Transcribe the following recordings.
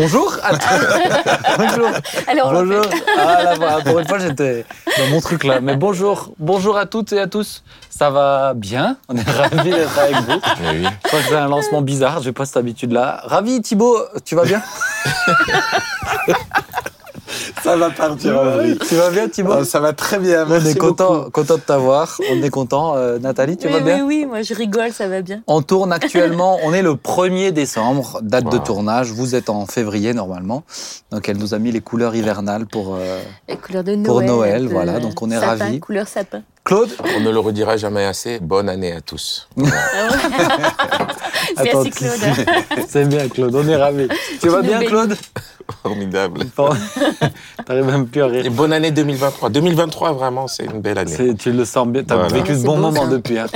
Bonjour à tous. bonjour. Alors, bonjour. Ah là, pour une fois, j'étais dans mon truc là. Mais bonjour. Bonjour à toutes et à tous. Ça va bien? On est ravis d'être avec vous. Oui. Je crois que c'est un lancement bizarre. J'ai pas cette habitude-là. Ravi, Thibaut. Tu vas bien? Ça va partir en vrille. Tu vas bien, Thibaut Ah, ça va très bien, On est content, content de t'avoir. On est content. Euh, Nathalie, tu oui, vas bien oui, oui, moi je rigole, ça va bien. On tourne actuellement, on est le 1er décembre, date de tournage. Vous êtes en février normalement. Donc elle nous a mis les couleurs hivernales pour euh, Les couleurs de Noël. Pour Noël, voilà, donc on est sapin, ravis. Couleur sapin. Claude. On ne le redira jamais assez. Bonne année à tous. Ah Attends, assez Claude. C'est bien Claude, on est ravis. Tu vas bien. Claude Formidable. T'arrives même plus à Et rire. bonne année 2023. 2023, vraiment, c'est une belle année. Tu le sens bien, t'as Voilà. vécu Ah, ce c'est bon beau, moment ça. depuis. hein.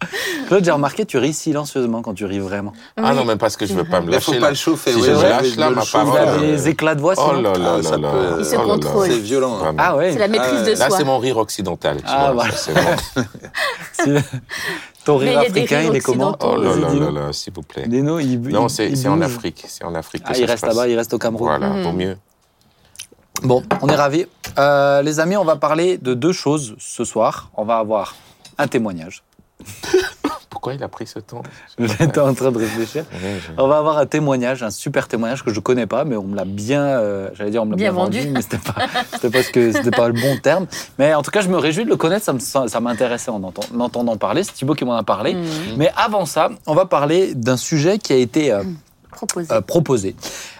Claude, j'ai remarqué, tu ris silencieusement quand tu ris vraiment. Ah non, même parce que je veux pas me Il faut lâcher. pas là. le chauffer. Si je ouais, lâche, là, ma. Il parole, a euh, des éclats de voix Oh là là Ah, là ça là. peut- Il se Oh là là. contrôle. C'est violent. hein. Ah ouais C'est la maîtrise de Là, soi. c'est mon rire occidental. tu Ah, vois, voilà. ça, c'est bon. Si- Ton Mais rire il a africain, il est comment. Oh là là là là, s'il vous plaît. Il- Non, il- c'est il c'est en. Afrique. C'est en Afrique. que Ah, il reste là-bas, il reste au Cameroun. Voilà, Mm. vaut mieux. Bon, on est ravis. Euh, les amis, on va parler de deux choses ce soir. On va avoir un témoignage. Pourquoi il a pris ce temps? J'étais en train de réfléchir. Ouais, On va avoir un témoignage, un super témoignage que je connais pas, mais on me l'a bien, euh, j'allais dire on me l'a bien, Bien vendu, vendu. mais c'était pas, c'était pas ce que, c'était pas le bon terme. Mais en tout cas, je me réjouis de le connaître, ça m'intéressait en, entend- en entendant parler. C'est Thibaut qui m'en a parlé. Mmh. Mais avant ça, on va parler d'un sujet qui a été euh, Proposé. euh, proposé.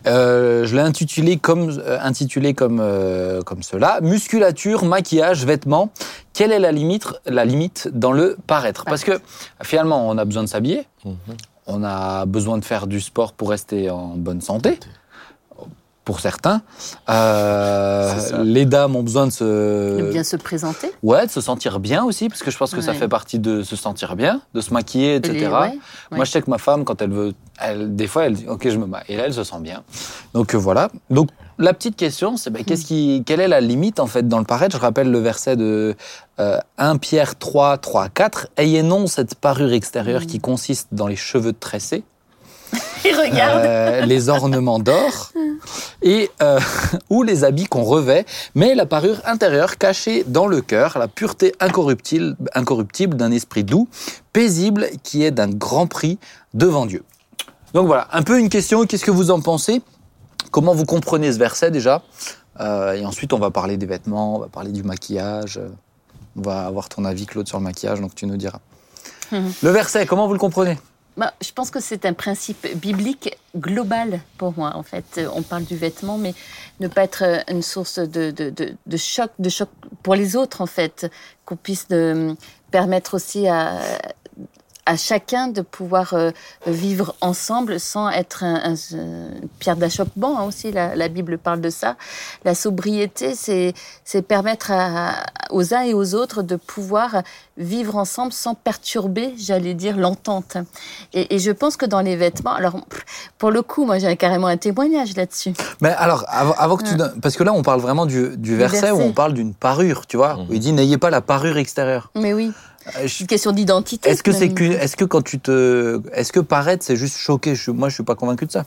Euh, je l'ai intitulé comme, euh, intitulé comme, euh, comme cela musculature, maquillage, vêtements. Quelle est la limite, la limite dans le paraître? Parce que finalement, on a besoin de s'habiller, Mhm. on a besoin de faire du sport pour rester en bonne santé. Pour certains, Euh, les dames ont besoin de De se, bien se présenter. ouais, de se sentir bien aussi, parce que je pense que ça fait partie de se sentir bien, de se maquiller, etc. Les- ouais, Moi, je sais que ma femme, quand elle veut, elle, des fois, elle dit OK, je me bats. Et là, elle se sent bien. Donc euh, voilà. Donc la petite question, c'est ben, qu'est-ce qui, quelle est la limite en fait dans le paraître Je rappelle le verset de euh, 1 Pierre 3, 3, 4. Ayez non cette parure extérieure qui consiste dans les cheveux tressés, Et regarde. euh, les ornements d'or et euh, ou les habits qu'on revêt, mais la parure intérieure cachée dans le cœur, la pureté incorruptible, incorruptible d'un esprit doux, paisible, qui est d'un grand prix devant Dieu. Donc voilà, un peu une question. Qu'est-ce que vous en pensez? Comment vous comprenez ce verset déjà? Euh, Et ensuite, on va parler des vêtements, on va parler du maquillage. On va avoir ton avis, Claude, sur le maquillage, donc tu nous diras. Mhm. Le verset, comment vous le comprenez? Bah, je pense que c'est un principe biblique global pour moi. En fait, Euh, on parle du vêtement, mais ne pas être euh, une source de, de, de, de choc, de choc pour les autres, en fait, qu'on puisse de, permettre aussi à, à chacun de pouvoir euh, vivre ensemble sans être un, un- une pierre d'achoppement hein, aussi. La, la Bible parle de ça. La sobriété, c'est c'est permettre à- aux uns et aux autres de pouvoir vivre ensemble sans perturber, j'allais dire, l'entente. Et, et je pense que dans les vêtements, alors pour le coup, moi j'ai carrément un témoignage là-dessus. Mais alors, avant, avant que tu donnes- parce que là, on parle vraiment du, du verset, où on parle d'une parure, tu vois. où il dit n'ayez pas la parure extérieure. Mais oui, c'est une question d'identité. Est-ce que c'est que, est-ce que quand tu te, est-ce que paraître c'est juste choqué? Je- Moi, je suis pas convaincu de ça.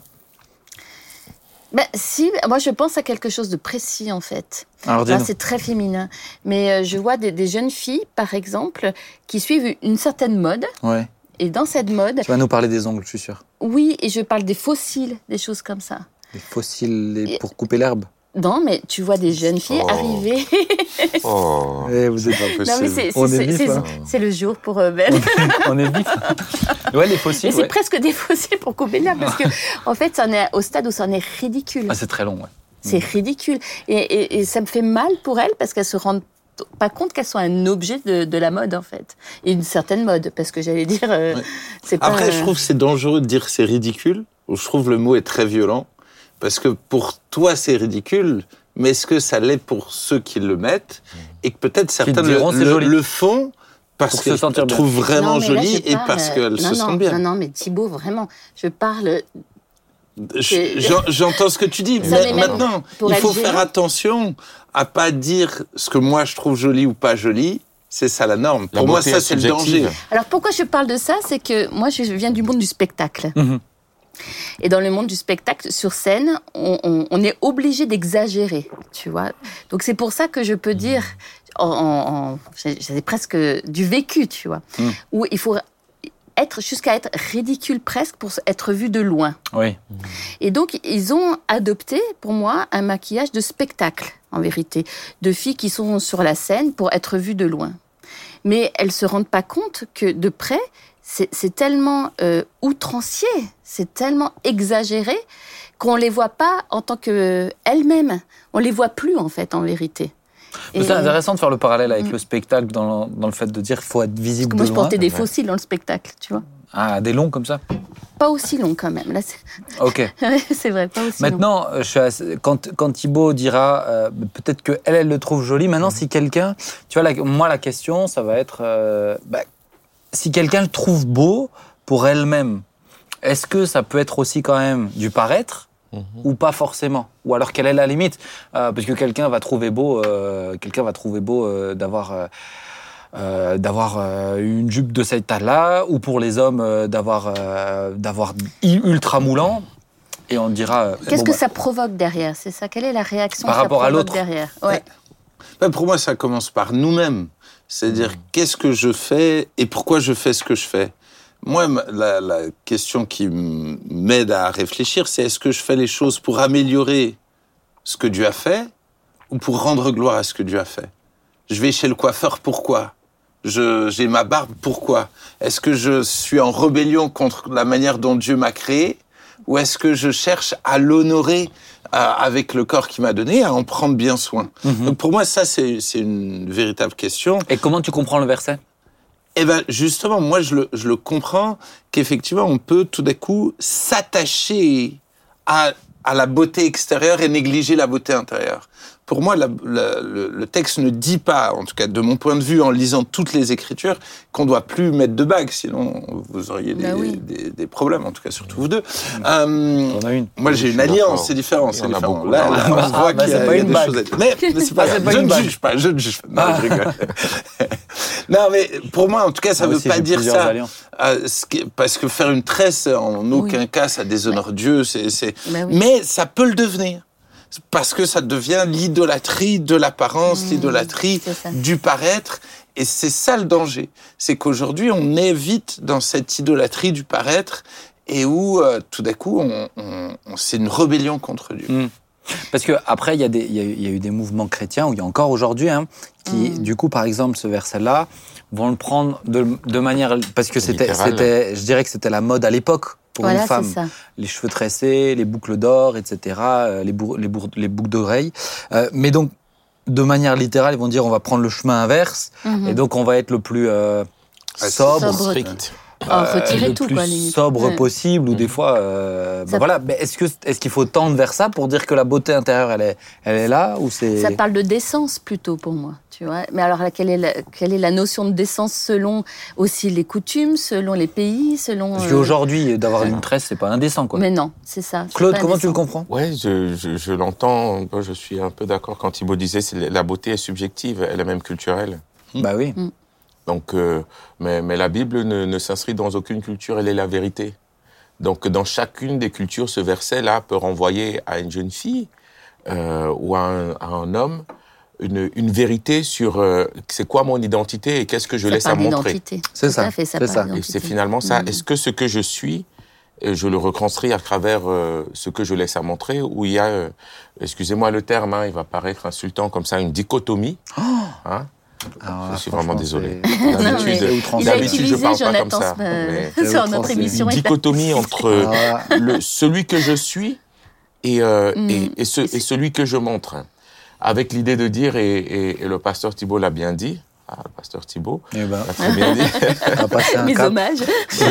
Ben, si, moi je pense à quelque chose de précis en fait. Alors Là, dis-nous. c'est très féminin. Mais euh, je vois des, des jeunes filles, par exemple, qui suivent une certaine mode. Ouais. Et dans cette mode, Tu vas nous parler des ongles, je suis sûr. oui, et je parle des fossiles, des choses comme ça. Des fossiles pour couper l'herbe. Non, mais tu vois des jeunes filles Oh. arriver. Oh, Eh, vous êtes, pas non, mais possible. c'est On c'est- est vif, c'est- hein. c'est le jour pour euh, Belle. on est vif. ouais, les fossiles. Et c'est ouais. presque des fossiles pour l'herbe parce que, en fait, ça en est au stade où ça en est ridicule. Ah, c'est très long, ouais. C'est ridicule. Et, et- et ça me fait mal pour elles parce qu'elles se rendent pas compte qu'elles sont un objet de, de la mode, en fait. Et une certaine mode, parce que j'allais dire, euh, Ouais. c'est pas. Après, euh, je trouve que c'est dangereux de dire c'est ridicule. ou Je trouve le mot est très violent. Parce que pour toi, c'est ridicule. Mais est-ce que ça l'est pour ceux qui le mettent Et que peut-être certains diront, le, font parce se qu'elles bien. trouvent vraiment non, mais là, joli je et parce qu'elles non, se non, sentent bien. Non, non, mais Thibaut, vraiment, je parle. Je- j'en- J'entends ce que tu dis. Mais maintenant, il faut faire attention à pas dire ce que moi je trouve joli ou pas joli. C'est ça la norme. La Pour moi, ça, est c'est le danger. Alors pourquoi je parle de ça? C'est que moi, je viens du monde du spectacle. Et dans le monde du spectacle, sur scène, on, on- on est obligé d'exagérer, tu vois. Donc c'est pour ça que je peux dire, en, en- en- j'ai j'ai presque du vécu, tu vois, Mm. où il faut être jusqu'à être ridicule presque pour être vu de loin. Oui. Et donc, ils ont adopté, pour moi, un maquillage de spectacle, en vérité, de filles qui sont sur la scène pour être vues de loin. Mais elles se rendent pas compte que de près, c'est tellement euh, outrancier, c'est tellement exagéré qu'on les voit pas en tant que elles-mêmes. On les voit plus en fait, en vérité. C'est intéressant de faire le parallèle avec Mm. le spectacle dans, dans le fait de dire qu'il faut être visible Parce que moi, de je loin. portais des ouais. fossiles dans le spectacle, tu vois. Ah, des longs comme ça? Pas aussi long quand même. Là, c'est Ok. c'est vrai, pas aussi long. Maintenant, euh, je suis assez- quand, quand Thibaut dira, euh, peut-être qu'elle, elle le trouve joli. Maintenant, si quelqu'un, tu vois, la- moi, la question, ça va être, euh, bah, si quelqu'un le trouve beau pour elle-même, est-ce que ça peut être aussi quand même du paraître ou pas forcément? Ou alors quelle est la limite? Euh, Parce que quelqu'un va trouver beau, euh, quelqu'un va trouver beau euh, d'avoir. euh, euh, d'avoir euh, une jupe de cette taille-là, ou pour les hommes euh, d'avoir euh, d'avoir ultra moulant, et on dira. euh, Qu'est-ce bon, que bah, ça provoque derrière? C'est ça Quelle est la réaction Par que ça rapport à l'autre. derrière? Ouais. Ben, pour moi, ça commence par nous-mêmes. C'est-à-dire, qu'est-ce que je fais et pourquoi je fais ce que je fais? Moi, la, la question qui m'aide à réfléchir, c'est est-ce que je fais les choses pour améliorer ce que Dieu a fait ou pour rendre gloire à ce que Dieu a fait? Je vais chez le coiffeur, pourquoi? J'ai ma barbe, pourquoi? Est-ce que je suis en rébellion contre la manière dont Dieu m'a créé ou est-ce que je cherche à l'honorer euh, avec le corps qu'il m'a donné, à en prendre bien soin Mhm. Donc pour moi, ça, c'est c'est une véritable question. Et comment tu comprends le verset? Eh ben, justement, moi, je le, je le comprends qu'effectivement, on peut tout d'un coup s'attacher à, à la beauté extérieure et négliger la beauté intérieure. Pour moi, la- la- le, le texte ne dit pas, en tout cas de mon point de vue, en lisant toutes les Écritures, qu'on doit plus mettre de bagues, sinon vous auriez des, Bah oui. des, des problèmes, en tout cas surtout vous deux. Euh, On a une. moi, j'ai une alliance, c'est différent, c'est a. Là, là, on Ah, voit bah, qu'il y a, c'est pas y a une des bague. choses à dire. Mais, mais c'est pas Ah, c'est pas Je une ne bague. juge pas, je ne juge pas. Non, Ah. je rigole. non, mais pour moi, en tout cas, ça ne veut aussi, pas dire ça. Euh, ce qui- parce que faire une tresse, en aucun cas, ça déshonore Dieu. Bah oui. Mais ça peut le devenir. Parce que ça devient l'idolâtrie de l'apparence, Mmh, l'idolâtrie du paraître. Et c'est ça le danger. C'est qu'aujourd'hui, on est vite dans cette idolâtrie du paraître et où, euh, tout d'un coup, on, on- on- c'est une rébellion contre Dieu. Mm. Parce que après, il y, a des- il y, a eu- il y a eu des mouvements chrétiens, ou il y a encore aujourd'hui, hein, qui, Mm. du coup, par exemple, ce verset-là, vont le prendre de, de manière... Parce que c'était, je dirais que c'était la mode à l'époque pour Voilà, une femme. Les cheveux tressés, les boucles d'or, etc., euh, les, bour- les, bour- les boucles d'oreilles. Euh, mais donc, de manière littérale, ils vont dire on va prendre le chemin inverse, Mhm. et donc on va être le plus euh, Ah, sobre, Sobre. Strict. Ah, retirer le tout, plus quoi, sobre Ouais. possible, ou des fois, euh, bah voilà. Mais est-ce que est-ce qu'il faut tendre vers ça pour dire que la beauté intérieure, elle est, elle est là, ou c'est Ça parle de décence plutôt pour moi, tu vois. Mais alors, quelle est la, quelle est la notion de décence selon aussi les coutumes, selon les pays, selon. Parce euh, qu'aujourd'hui, d'avoir une tresse, c'est pas indécent, quoi. Mais non, c'est ça. Claude, comment tu le comprends? Ouais, je, je, je l'entends. Je suis un peu d'accord quand Thibaut disait c'est la beauté est subjective, elle est même culturelle. Bah oui. Donc, euh, mais, mais la Bible ne, ne s'inscrit dans aucune culture, elle est la vérité. Donc, dans chacune des cultures, ce verset-là peut renvoyer à une jeune fille euh, ou à un, à un homme une, une vérité sur euh, c'est quoi mon identité et qu'est-ce que je Ça laisse à montrer. C'est ça, fait, ça c'est parle ça. Et c'est finalement ça. Mhm. Est-ce que ce que je suis, je le reconstruis à travers euh, ce que je laisse à montrer, où il y a, euh, excusez-moi le terme, hein, il va paraître insultant comme ça, une dichotomie. Hein Alors Je suis vraiment désolé. D'habitude, je parle pas comme Jonathan ça. euh, mais sur notre émission. une dichotomie entre le, celui que je suis et, euh, Mm. et, et ce- et celui que je montre. Avec l'idée de dire, et le pasteur Thibault l'a bien dit, ah, le pasteur Thibault eh ben, très bien dit, on va passer un Mes cap. hommages. Je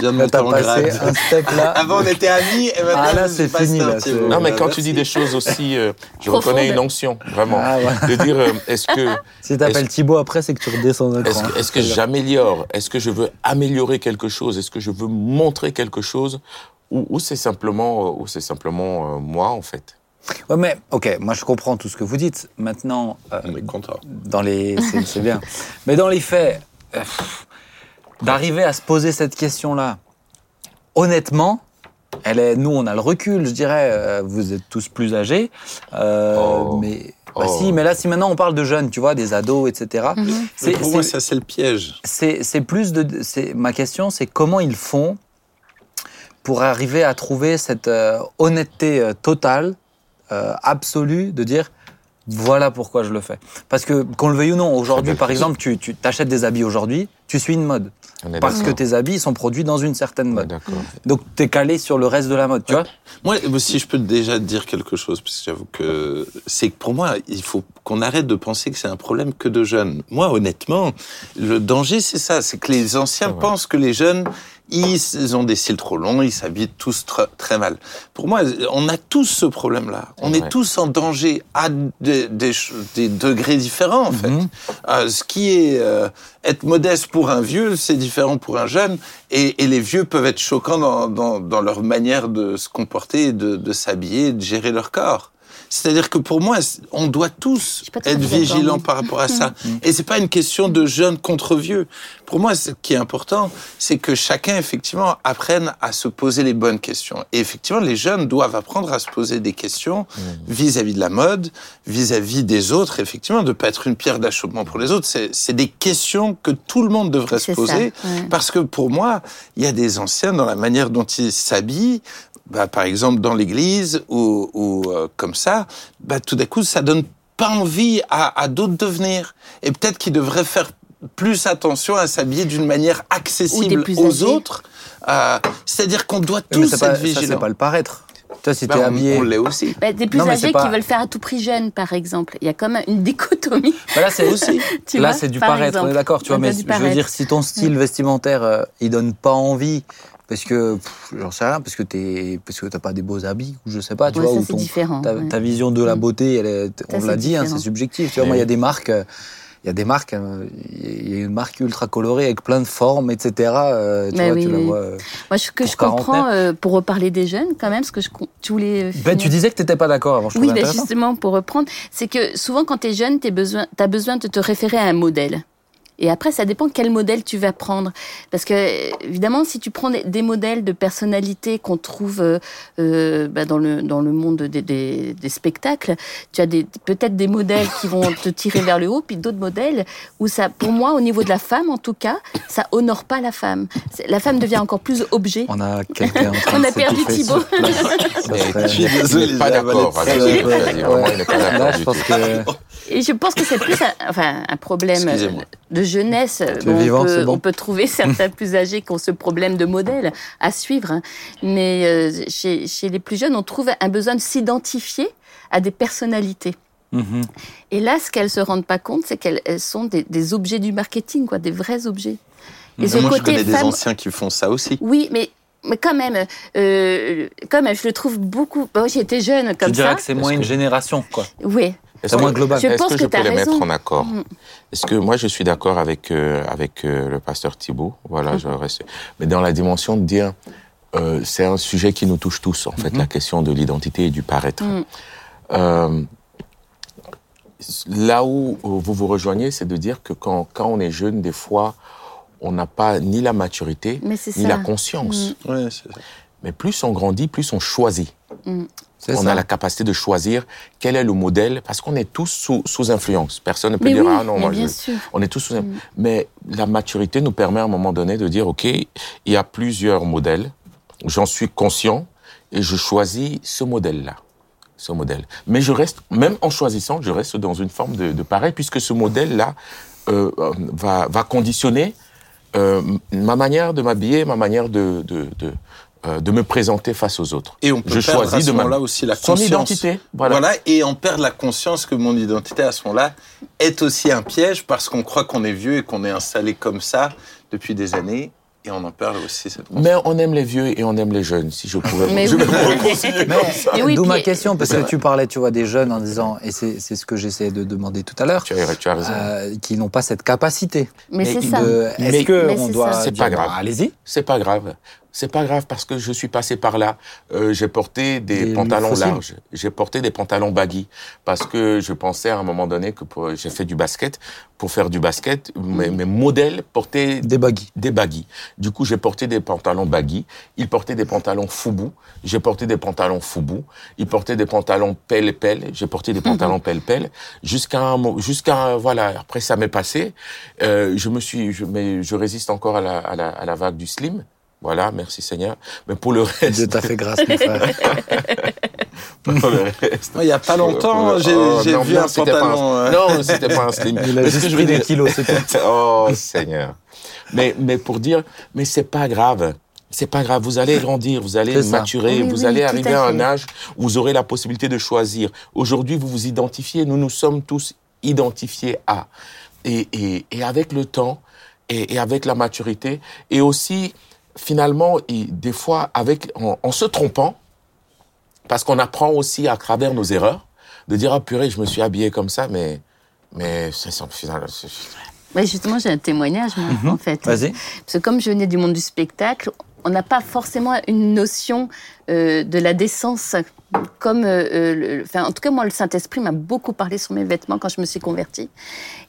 viens de monter en grade. un step là. Avant, on était amis, et maintenant, Ah, là, c'est fini, là, Non, mais Euh, quand merci. tu dis des choses aussi, euh, je reconnais une onction, vraiment. Ah, ouais. De dire, euh, est-ce que, Si t'appelles Thibaut après, c'est que tu redescends d'un est-ce que, est-ce que j'améliore? Est-ce que je veux améliorer quelque chose? Est-ce que je veux montrer quelque chose? Ou, ou c'est simplement, euh, ou c'est simplement euh, moi, en fait? Ouais, mais ok, moi je comprends tout ce que vous dites. Maintenant, euh, On est content. dans les, c'est, c'est bien. Mais dans les faits, euh, d'arriver à se poser cette question-là, honnêtement, elle est, nous, on a le recul, je dirais. euh, Vous êtes tous plus âgés, euh, Oh. mais bah Oh. si. Mais là, si maintenant on parle de jeunes, tu vois, des ados, etc. Mhm. Mais C'est pour moi, ça, c'est le piège. c'est c'est plus de. c'est- Ma question, c'est comment ils font pour arriver à trouver cette euh, honnêteté euh, totale, euh, absolue, de dire voilà pourquoi je le fais. Parce que, qu'on le veuille ou non, aujourd'hui, par exemple, tu tu t'achètes des habits aujourd'hui, tu suis une mode. Parce que tes habits sont produits dans une certaine mode. Donc, tu es calé sur le reste de la mode, tu vois? Moi, si je peux déjà te dire quelque chose, parce que j'avoue que c'est que pour moi, il faut qu'on arrête de penser que c'est un problème que de jeunes. Moi, honnêtement, le danger, c'est ça, c'est que les anciens pensent que les jeunes, ils ont des cils trop longs, ils s'habillent tous tr- très mal. Pour moi, on a tous ce problème-là. On Ouais. est tous en danger à des, des ch- des degrés différents, en fait. Mhm. Euh, ce qui est euh, être modeste pour un vieux, c'est différent pour un jeune. Et, et les vieux peuvent être choquants dans, dans, dans leur manière de se comporter, de, de s'habiller, de gérer leur corps. C'est-à-dire que pour moi, on doit tous être vigilants par rapport à ça. Et c'est pas une question de jeunes contre vieux. Pour moi, ce qui est important, c'est que chacun effectivement apprenne à se poser les bonnes questions. Et effectivement, les jeunes doivent apprendre à se poser des questions vis-à-vis de la mode, vis-à-vis des autres. Effectivement, de pas être une pierre d'achoppement pour les autres. C'est des questions que tout le monde devrait se ça, poser. ouais. Parce que pour moi, il y a des anciens dans la manière dont ils s'habillent. Bah, par exemple, dans l'église ou, ou euh, comme ça, bah, tout d'un coup, ça donne pas envie à, à d'autres de venir. Et peut-être qu'ils devraient faire plus attention à s'habiller d'une manière accessible aux autres. Euh, C'est-à-dire qu'on doit tous c'est pas, être ça, c'est vigilants. pas le paraître. Toi, si Bah, t'es habillé. on l'est aussi. Bah, des plus Non, âgés pas- qui veulent faire à tout prix jeune, par exemple. Il y a quand même une dichotomie. Bah là, c'est aussi. Tu là, c'est du par paraître, on est d'accord, tu vois. On Mais je veux dire, si ton style vestimentaire, euh, il donne pas envie, parce que, j'en sais rien, parce que t'es, parce que t'as pas des beaux habits, ou je sais pas, tu Ouais, vois, ça, ou c'est ton, différent. ta, ouais. ta vision de la Mm. beauté, elle est, on l'a dit, hein, c'est subjectif. Tu vois, moi, il y a des marques, il y a des marques, euh, il y a une marque ultra colorée avec plein de formes, etc. euh, tu Mais vois, oui, tu la vois. euh. Moi, ce que je comprends, euh, pour reparler des jeunes, quand même, ce que je, tu voulais. Ben, tu disais que t'étais pas d'accord avant, je Oui, ben justement, pour reprendre, c'est que souvent, quand tu es jeune, besoin, t'as besoin de te référer à un modèle. Et après, ça dépend quel modèle tu vas prendre. Parce que, évidemment, si tu prends des, modèles de personnalité qu'on trouve euh, euh, bah, dans, le, dans le monde des, des, des spectacles, tu as peut-être des modèles qui vont te tirer vers le haut, puis d'autres modèles où ça, pour moi, au niveau de la femme, en tout cas, ça honore pas la femme. La femme devient encore plus objet. On a quelqu'un en train On de a perdu Thibaut. Je suis désolé, n'est pas d'accord Là, d'accord je pense que. Et je pense que c'est plus un, enfin, un problème de jeunesse. Bon, vivant, on, peut, bon. on peut trouver certains plus âgés qui ont ce problème de modèle à suivre. hein. Mais euh, chez, chez les plus jeunes, on trouve un besoin de s'identifier à des personnalités. Mhm. Et là, ce qu'elles se rendent pas compte, c'est qu'elles elles sont des, des objets du marketing, quoi, des vrais objets. Et ce Moi, je connais des anciens qui font ça aussi. oui, mais mais quand même, euh, quand même, je le trouve beaucoup. Bon, j'étais jeune Je comme dirais ça. que c'est moins une génération, quoi. Oui. Est-ce que- global. Je Est-ce pense que, que je peux les raison. mettre en accord Mm. Est-ce que moi je suis d'accord avec euh, avec euh, le pasteur Thibault Voilà, je reste. Mais dans la dimension de dire, euh, c'est un sujet qui nous touche tous en fait, la question de l'identité et du paraître. Mm. Euh, là où vous vous rejoignez, c'est de dire que quand quand on est jeune, des fois, on n'a pas ni la maturité ni ça. la conscience. Ouais, c'est ça. Mais plus on grandit, plus on choisit. On ça. a la capacité de choisir quel est le modèle, parce qu'on est tous sous, sous influence. Personne ne peut Mais dire oui, ah non moi bien je- sûr. on est tous sous influence. Mais la maturité nous permet à un moment donné de dire ok, il y a plusieurs modèles, j'en suis conscient et je choisis ce modèle-là, ce modèle. Mais je reste, même en choisissant, je reste dans une forme de, de pareil, puisque ce modèle-là euh, euh, va, va conditionner euh, ma manière de m'habiller, ma manière de, de, de, euh, de me présenter face aux autres. Et on peut Je perdre choisis à ce moment-là aussi la Son conscience. identité, voilà. Voilà. et on perd la conscience que mon identité à ce moment-là est aussi un piège parce qu'on croit qu'on est vieux et qu'on est installé comme ça depuis des années et on en perd aussi cette conscience. Mais on aime les vieux et on aime les jeunes, si je pouvais. Mais je oui. vais me réconcilier Mais comme ça. Oui, d'où ma question, parce que tu parlais, tu vois, des jeunes en disant, et c'est c'est ce que j'essayais de demander tout à l'heure, Tu as, tu as raison. euh, qui n'ont pas cette capacité. Mais Mais c'est de- ça. Est-ce que mais on c'est doit. C'est dire, pas grave. bah, allez-y. C'est pas grave. C'est pas grave parce que je suis passé par là. Euh, j'ai porté des, Des pantalons larges. J'ai porté des pantalons baggy parce que je pensais à un moment donné que j'ai fait du basket. Pour faire du basket, mes, mes modèles portaient Des baggy. des baggy. Du coup, j'ai porté des pantalons baggy. Ils portaient des pantalons foubou. J'ai porté des pantalons foubou. Ils portaient des pantalons pelle-pelle. J'ai porté des pantalons pelle-pelle. Jusqu'à un mo- jusqu'à, voilà, après ça m'est passé. Euh, je me suis, je, mais je résiste encore à la, à la, à la vague du slim. Voilà, merci Seigneur. Mais pour le Dieu reste, t'a fait grâce, mon frère. pour le reste. Il y a pas longtemps, j'ai Oh, vu non, un c'était pas pantalon. euh, Non, c'était pas un slim. Il a juste que je pris des kilos, c'est tout. oh Seigneur. Mais mais pour dire, mais c'est pas grave. C'est pas grave. Vous allez grandir, vous allez maturer, Oui, vous oui, allez arriver à à un âge où vous aurez la possibilité de choisir. Aujourd'hui, vous vous identifiez. Nous nous sommes tous identifiés à. Et et, et avec le temps et, et avec la maturité et aussi finalement et des fois avec en, en se trompant parce qu'on apprend aussi à travers nos erreurs de dire ah purée je me suis habillé comme ça mais mais c'est c'est- Ouais, justement, j'ai un témoignage, moi, en fait. Vas-y. Parce que comme je venais du monde du spectacle, on n'a pas forcément une notion euh, de la décence. Comme, euh, euh, le- enfin, en tout cas, moi, le Saint-Esprit m'a beaucoup parlé sur mes vêtements quand je me suis convertie.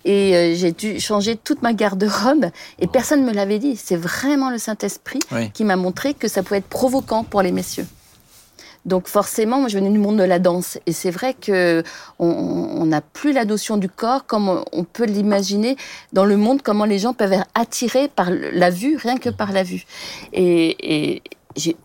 Et euh, j'ai dû changer toute ma garde-robe. Et personne ne me l'avait dit. C'est vraiment le Saint-Esprit Oui. qui m'a montré que ça pouvait être provoquant pour les messieurs. Donc forcément, moi je venais du monde de la danse et c'est vrai que on- n'a plus la notion du corps comme on- peut l'imaginer dans le monde, comment les gens peuvent être attirés par la vue, rien que par la vue. Et,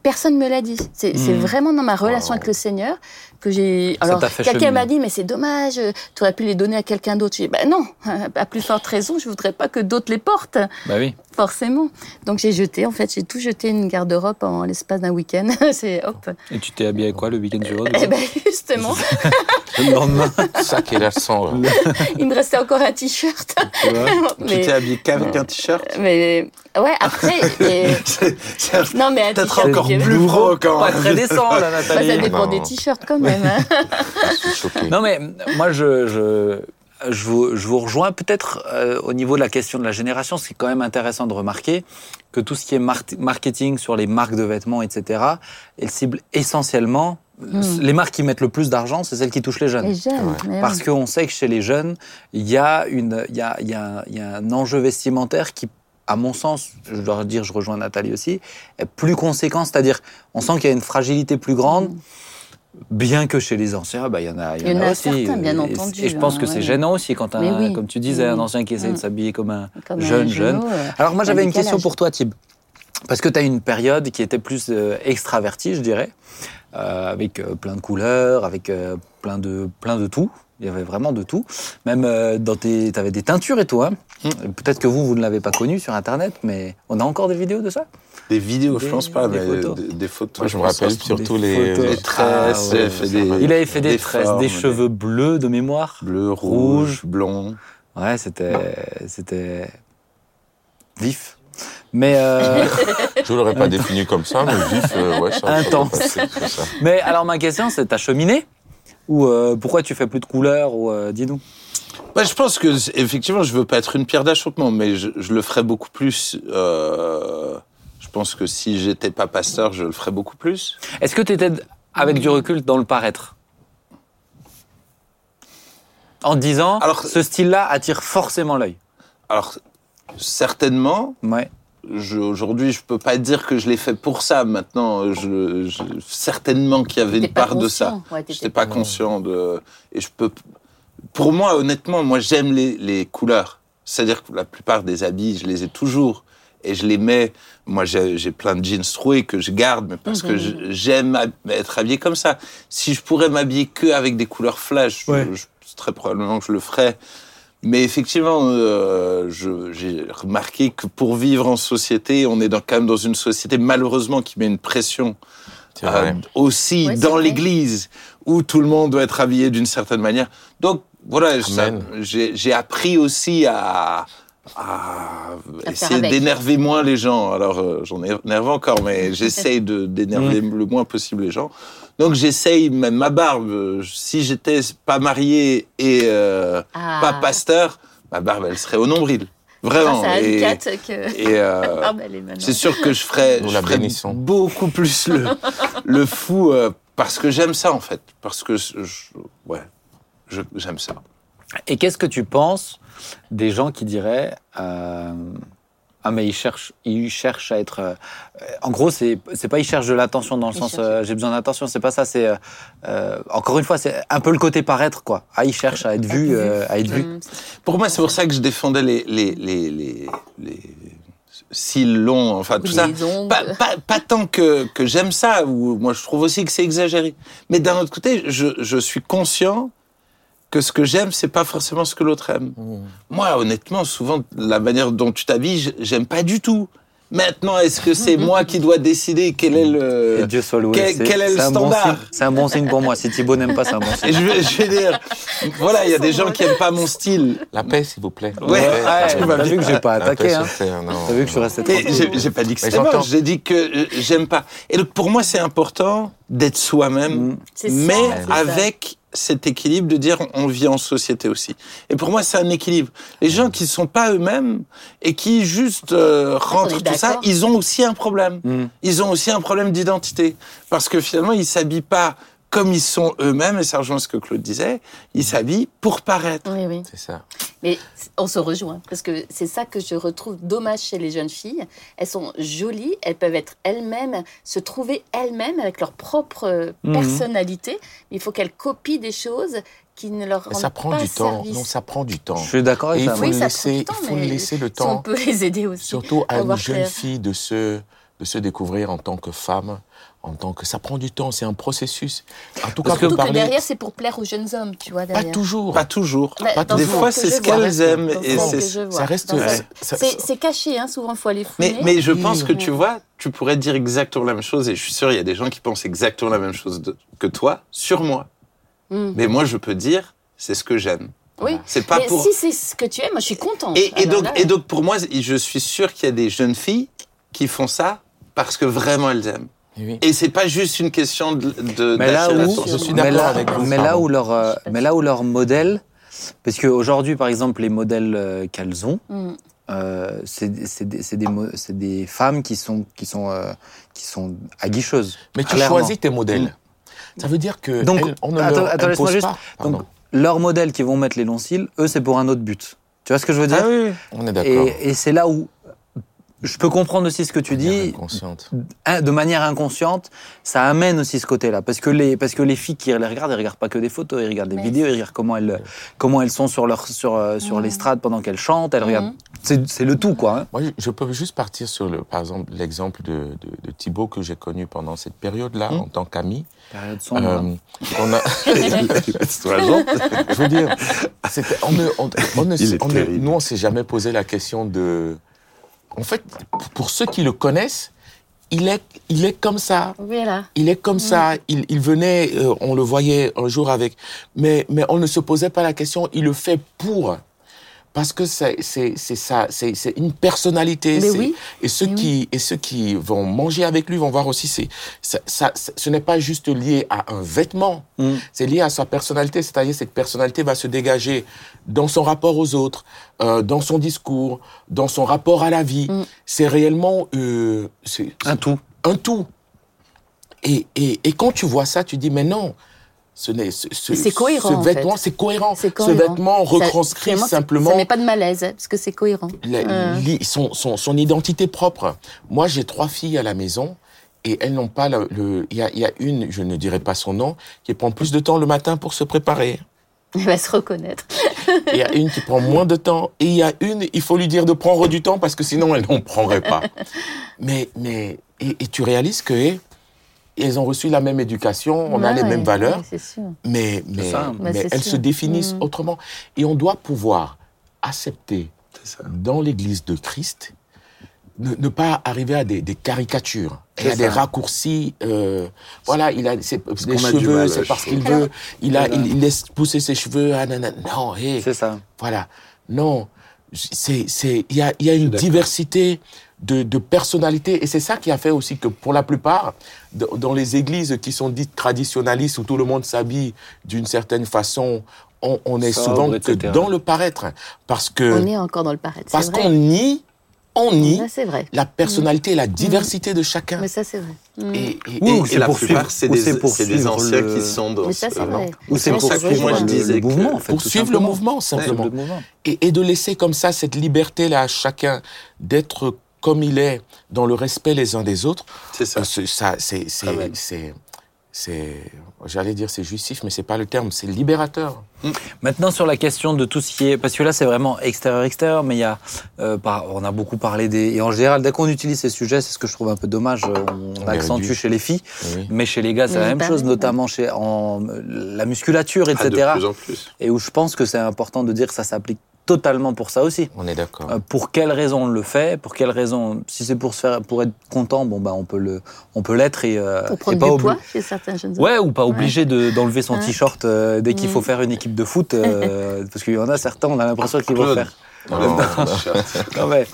personne me l'a dit. C'est Mhm. vraiment dans ma relation avec le Seigneur que j'ai. Alors quelqu'un m'a dit mais c'est dommage, tu aurais pu les donner à quelqu'un d'autre. J'ai dit ben non, à plus forte raison, je voudrais pas que d'autres les portent. Bah oui. Forcément. Donc j'ai jeté, en fait, j'ai tout jeté une garde-robe en l'espace d'un week-end. c'est hop. Et tu t'es habillé avec quoi le week-end du coup Eh ben justement, Le lendemain, ça qui est la sang. là. il me restait encore un t-shirt. tu t'es habillé qu'avec un t-shirt? Mais ouais, après, et- C'est non mais un peut-être t-shirt. encore qui- plus provocant. Pas très décent, là, Bah, Nathalie. ça dépend Non. des t-shirts quand même. hein. Je suis choqué. Non, mais moi, je, je, je, vous, je vous rejoins peut-être euh, au niveau de la question de la génération. C'est quand même intéressant de remarquer que tout ce qui est mar- marketing sur les marques de vêtements, etc., elles ciblent essentiellement les marques qui mettent le plus d'argent, c'est celles qui touchent les jeunes. Les jeunes. Ouais. Parce qu'on sait que chez les jeunes, il y, a une, il, y a, il, y a, il y a un enjeu vestimentaire qui, à mon sens, je dois dire, je rejoins Nathalie aussi, est plus conséquent. C'est-à-dire, on sent qu'il y a une fragilité plus grande. Bien que chez les anciens, bah, il y en a, il y en a aussi. certains, bien Et- entendu, Et je pense hein, que ouais. c'est gênant aussi quand, un, oui. comme tu disais, un ancien qui essaie de Mm. s'habiller comme un Comme un jeune, jeune. genou, euh, Alors moi, y j'avais un une question pour toi, Thib. Parce que tu as une période qui était plus euh, extravertie, je dirais, euh, avec euh, plein de couleurs, avec euh, plein, de, plein de tout. Il y avait vraiment de tout. Même euh, dans tes, t'avais des teintures et tout. Hein. Peut-être que vous, vous ne l'avez pas connu sur Internet, mais on a encore des vidéos de ça? Des vidéos, je Des- pense pas, des mais photos. des, des photos. Moi, je me rappelle surtout les. Les tresses, Ah, ouais, des, Il avait fait des, tresses, formes, des cheveux bleus de mémoire. Bleu, rouge. rouge, blond. Ouais, c'était, c'était vif. Mais, euh, Je l'aurais pas défini comme ça, mais vif, euh, ouais, ça- Intense. passer, ça. mais alors ma question, c'est ta cheminée ou euh, pourquoi tu fais plus de couleurs ou euh, dis-nous. Ouais, je pense que effectivement, je veux pas être une pierre d'achoppement, mais je, je le ferais beaucoup plus. euh, je pense que si j'étais pas pasteur, je le ferais beaucoup plus. Est-ce que tu étais avec du recul dans le paraître? En disant, Alors- ce style-là attire forcément l'œil. Alors certainement, Ouais. Je- aujourd'hui, je peux pas dire que je l'ai fait pour ça. Maintenant, je, je- certainement qu'il y avait une pas part de ça. conscient. Ouais, t'étais J'étais pas conscient de. Et je peux. Pour moi, honnêtement, moi, j'aime les, les couleurs. C'est-à-dire que la plupart des habits, je les ai toujours. Et je les mets. Moi, j'ai j'ai plein de jeans troués que je garde, mais parce que Mhm. je- j'aime être habillé comme ça. Si je pourrais m'habiller que avec des couleurs flash, je- Ouais. je- très probablement que je le ferais. Mais effectivement, euh, je- j'ai remarqué que pour vivre en société, on est dans, quand même dans une société malheureusement qui met une pression euh, aussi dans l'église où tout le monde doit être habillé d'une certaine manière. Donc voilà, j'ai appris aussi à, à À essayer d'énerver moins les gens. Alors euh, j'en énerve encore, mais j'essaye de d'énerver le moins possible les gens. Donc j'essaye même ma barbe. Si j'étais pas marié et euh, Ah. pas pasteur, ma barbe elle serait au nombril. Vraiment. Et- que... Et euh, Ah, bah, elle est maintenant. c'est sûr que je ferais, Nous je la ferais bénissons. beaucoup plus le, le fou euh, parce que j'aime ça en fait. Parce que je, je- ouais, je- j'aime ça. Et qu'est-ce que tu penses des gens qui diraient euh, ah mais ils cherchent ils cherchent à être euh, en gros c'est c'est pas ils cherchent de l'attention dans le Ils sens euh, j'ai besoin d'attention c'est pas ça c'est euh, encore une fois c'est un peu le côté paraître quoi. Ah ils cherchent à être vus euh, à être vus. Hum, Pour moi, c'est pour ça que je défendais les les les les, les cils longs, enfin tout Oui, ça. Pas, pas, pas tant que, que j'aime ça, ou moi je trouve aussi que c'est exagéré. Mais d'un autre côté, je, je suis conscient que ce que j'aime, c'est pas forcément ce que l'autre aime. Moi, honnêtement, souvent, la manière dont tu t'habilles, j'aime pas du tout. Maintenant, est-ce que c'est moi qui dois décider quel est et le... Dieu soit loué quel- c'est- quel est le bon standard signe- c'est un bon signe pour moi si Thibaut n'aime pas c'est un bon signe Et je vais, je vais dire, voilà, il y a des gens qui aiment pas mon style. La paix, s'il vous plaît. Ouais, ouais, m'as t'as vu que j'ai pas attaqué hein t'as vu que je suis resté tranquille j'ai pas dit que c'était mort, j'ai dit que euh, j'aime pas. Et donc pour moi, c'est important d'être soi-même, Mm. Ça, mais avec cet équilibre de dire on vit en société aussi. Et pour moi, c'est un équilibre. Les gens qui sont pas eux-mêmes et qui juste euh, rentrent tout ça, ils ont aussi un problème. Mm. Ils ont aussi un problème d'identité parce que finalement, ils s'habillent pas comme ils sont eux-mêmes. Et ça rejoint ce que Claude disait. Ils s'habillent pour paraître. Oui, oui. C'est ça. Mais on se rejoint, parce que c'est ça que je retrouve dommage chez les jeunes filles. Elles sont jolies, elles peuvent être elles-mêmes, se trouver elles-mêmes avec leur propre Mhm. personnalité, mais il faut qu'elles copient des choses qui ne leur ça prend pas du temps. Non, ça prend du temps. je suis d'accord avec il ça faut moi. Oui, ça laisser, temps, il faut mais laisser le Si on temps. peut les aider aussi. Surtout à Faut une jeune clair. fille de se, de se découvrir en tant que femme, en tant que ça prend du temps, c'est un processus. En tout cas, Parce que pour Surtout que parler, derrière, c'est pour plaire aux jeunes hommes, tu vois, pas toujours. Pas toujours. Pas dans Des fois, c'est que ce qu'elles aiment et c'est que je vois. ça reste. Ouais. C'est caché, hein, souvent, il faut aller Mais, fouiner. mais je Oui. pense que tu vois, tu pourrais dire exactement la même chose, et je suis sûr, il y a des gens qui pensent exactement la même chose de- que toi sur moi. Mm. Mais moi, je peux dire, c'est ce que j'aime. Oui, C'est pas mais pour. si c'est ce que tu aimes, moi je suis contente. Et, et Alors donc, là, et donc, pour moi, je suis sûr qu'il y a des jeunes filles qui font ça parce que vraiment elles aiment. Oui. Et c'est pas juste une question de. de Mais là où. Je suis mais d'accord là, avec vous, mais là où leur, euh, mais là où leur modèle, parce qu'aujourd'hui, par exemple, les modèles euh, qu'elles ont, Mm. euh, c'est des, c'est des, des femmes qui sont, qui sont, euh, qui sont aguicheuses. Mais tu clairement. choisis tes modèles. Ça veut dire que Donc, elles, on ne attends, leur attends, impose juste- pas. Pardon. Donc, leurs modèles qui vont mettre les longs cils, eux, c'est pour un autre but. Tu vois ce que je veux dire Ah oui, oui. on est d'accord. Et, et c'est là où je peux comprendre aussi ce que tu dis. Consciente. Hein, de manière inconsciente, ça amène aussi ce côté-là. Parce que les, parce que les filles qui les regardent, elles regardent pas que des photos, elles regardent des Mais vidéos, elles regardent comment elles, comment elles sont sur leur, sur, euh, sur Mhm. l'estrade pendant qu'elles chantent, elles regardent. Mhm. C'est, c'est le tout, quoi. hein. Moi, je- peux juste partir sur, le, par exemple, l'exemple de, de, de Thibaut que j'ai connu pendant cette période-là Hmm. en tant qu'ami. Période sombre. hein. Euh, on a, je veux dire, on ne, on, on ne- on ne- terrible. nous, on s'est jamais posé la question de. En fait, pour ceux qui le connaissent, il est, il est comme ça. Voilà. Il est comme ça. Il, il venait, euh, on le voyait un jour avec, mais, mais on ne se posait pas la question. Il le fait pour. Parce que c'est ça, c'est une personnalité. Mais c'est- oui. Et ceux Mais oui. qui et ceux qui vont manger avec lui vont voir aussi. C'est ça, ce n'est pas juste lié à un vêtement. Mm. C'est lié à sa personnalité. C'est-à-dire cette personnalité va se dégager dans son rapport aux autres, euh, dans son discours, dans son rapport à la vie. Mm. C'est réellement euh, c'est Un tout. un tout. Et, et, et quand tu vois ça, tu dis, mais non, ce n'est, ce, ce, cohérent, ce en vêtement, fait. c'est cohérent. Ce vêtement retranscrit ça- simplement Ça met pas de malaise, parce que c'est cohérent. la- Euh. li- son, son, son identité propre. Moi, j'ai trois filles à la maison et elles n'ont pas le. Il y, a, y a une, je ne dirai pas son nom, qui prend plus de temps le matin pour se préparer. Elle va se reconnaître. Il y a une qui prend moins de temps. Et il y a une, il faut lui dire de prendre du temps parce que sinon elle n'en prendrait pas. Mais, mais, et, et tu réalises que elles ont reçu la même éducation, on a Ouais, les mêmes valeurs, sûr. mais, mais, ça. Mais elles sûr. se définissent Mhm. autrement. Et on doit pouvoir accepter dans l'Église de Christ ne, ne pas arriver à des, des caricatures, à des raccourcis. euh, voilà, il a ses, les cheveux, c'est parce qu'il veut. Il, a, il, il laisse pousser ses cheveux. Ah, nan, nan. non, hé, C'est ça. voilà. Non, c'est, c'est, il y a, il y a une diversité de, de personnalités et c'est ça qui a fait aussi que pour la plupart, dans les églises qui sont dites traditionnalistes où tout le monde s'habille d'une certaine façon, on, on est Sobre, souvent que etc. dans le paraître. Parce que, On est encore dans le paraître. parce qu'on nie, on nie Ça, c'est vrai. la personnalité et la diversité de chacun. Mais ça, c'est vrai. Mm. Et, et- Oui, et- ou Et c'est la pour plupart, suivre- c'est des, c'est pour c'est des suivre anciens le- qui sont dans Mais ça, ce- c'est vrai. Ou c'est pour ça que moi, je disais le que- mouvement, en fait. le simplement. mouvement, Ouais, simplement. le mouvement. et, et de laisser comme ça cette liberté-là à chacun d'être comme il est, dans le respect les uns des autres, C'est ça. euh, c'est- ça, c'est, c'est, Quand même. c'est, c'est- j'allais dire c'est jouissif, mais c'est pas le terme, c'est libérateur. Maintenant, sur la question de tout ce qui est. Parce que là, c'est vraiment extérieur-extérieur, mais il y a. euh, par- on a beaucoup parlé des. Et en général, dès qu'on utilise ces sujets, c'est ce que je trouve un peu dommage. euh, On, accentue réduit. chez les filles, Oui. mais chez les gars, c'est la même chose, notamment chez en, la musculature, Ah, etc. de plus en plus. Et où je pense que c'est important de dire que ça s'applique totalement pour ça aussi. On est d'accord. Euh, Pour quelles raisons on le fait Pour quelles raisons Si c'est pour se faire, pour être content, bon bah on peut le, on peut l'être et, euh, Pour et prendre pas du obli- poids chez certains jeunes. Ouais, ou pas obligé de- d'enlever son Ouais. t-shirt euh, dès qu'il Mm. faut faire une équipe de foot, euh, parce qu'il y en a certains, on a l'impression qu'ils vont faire. Non, Non, mais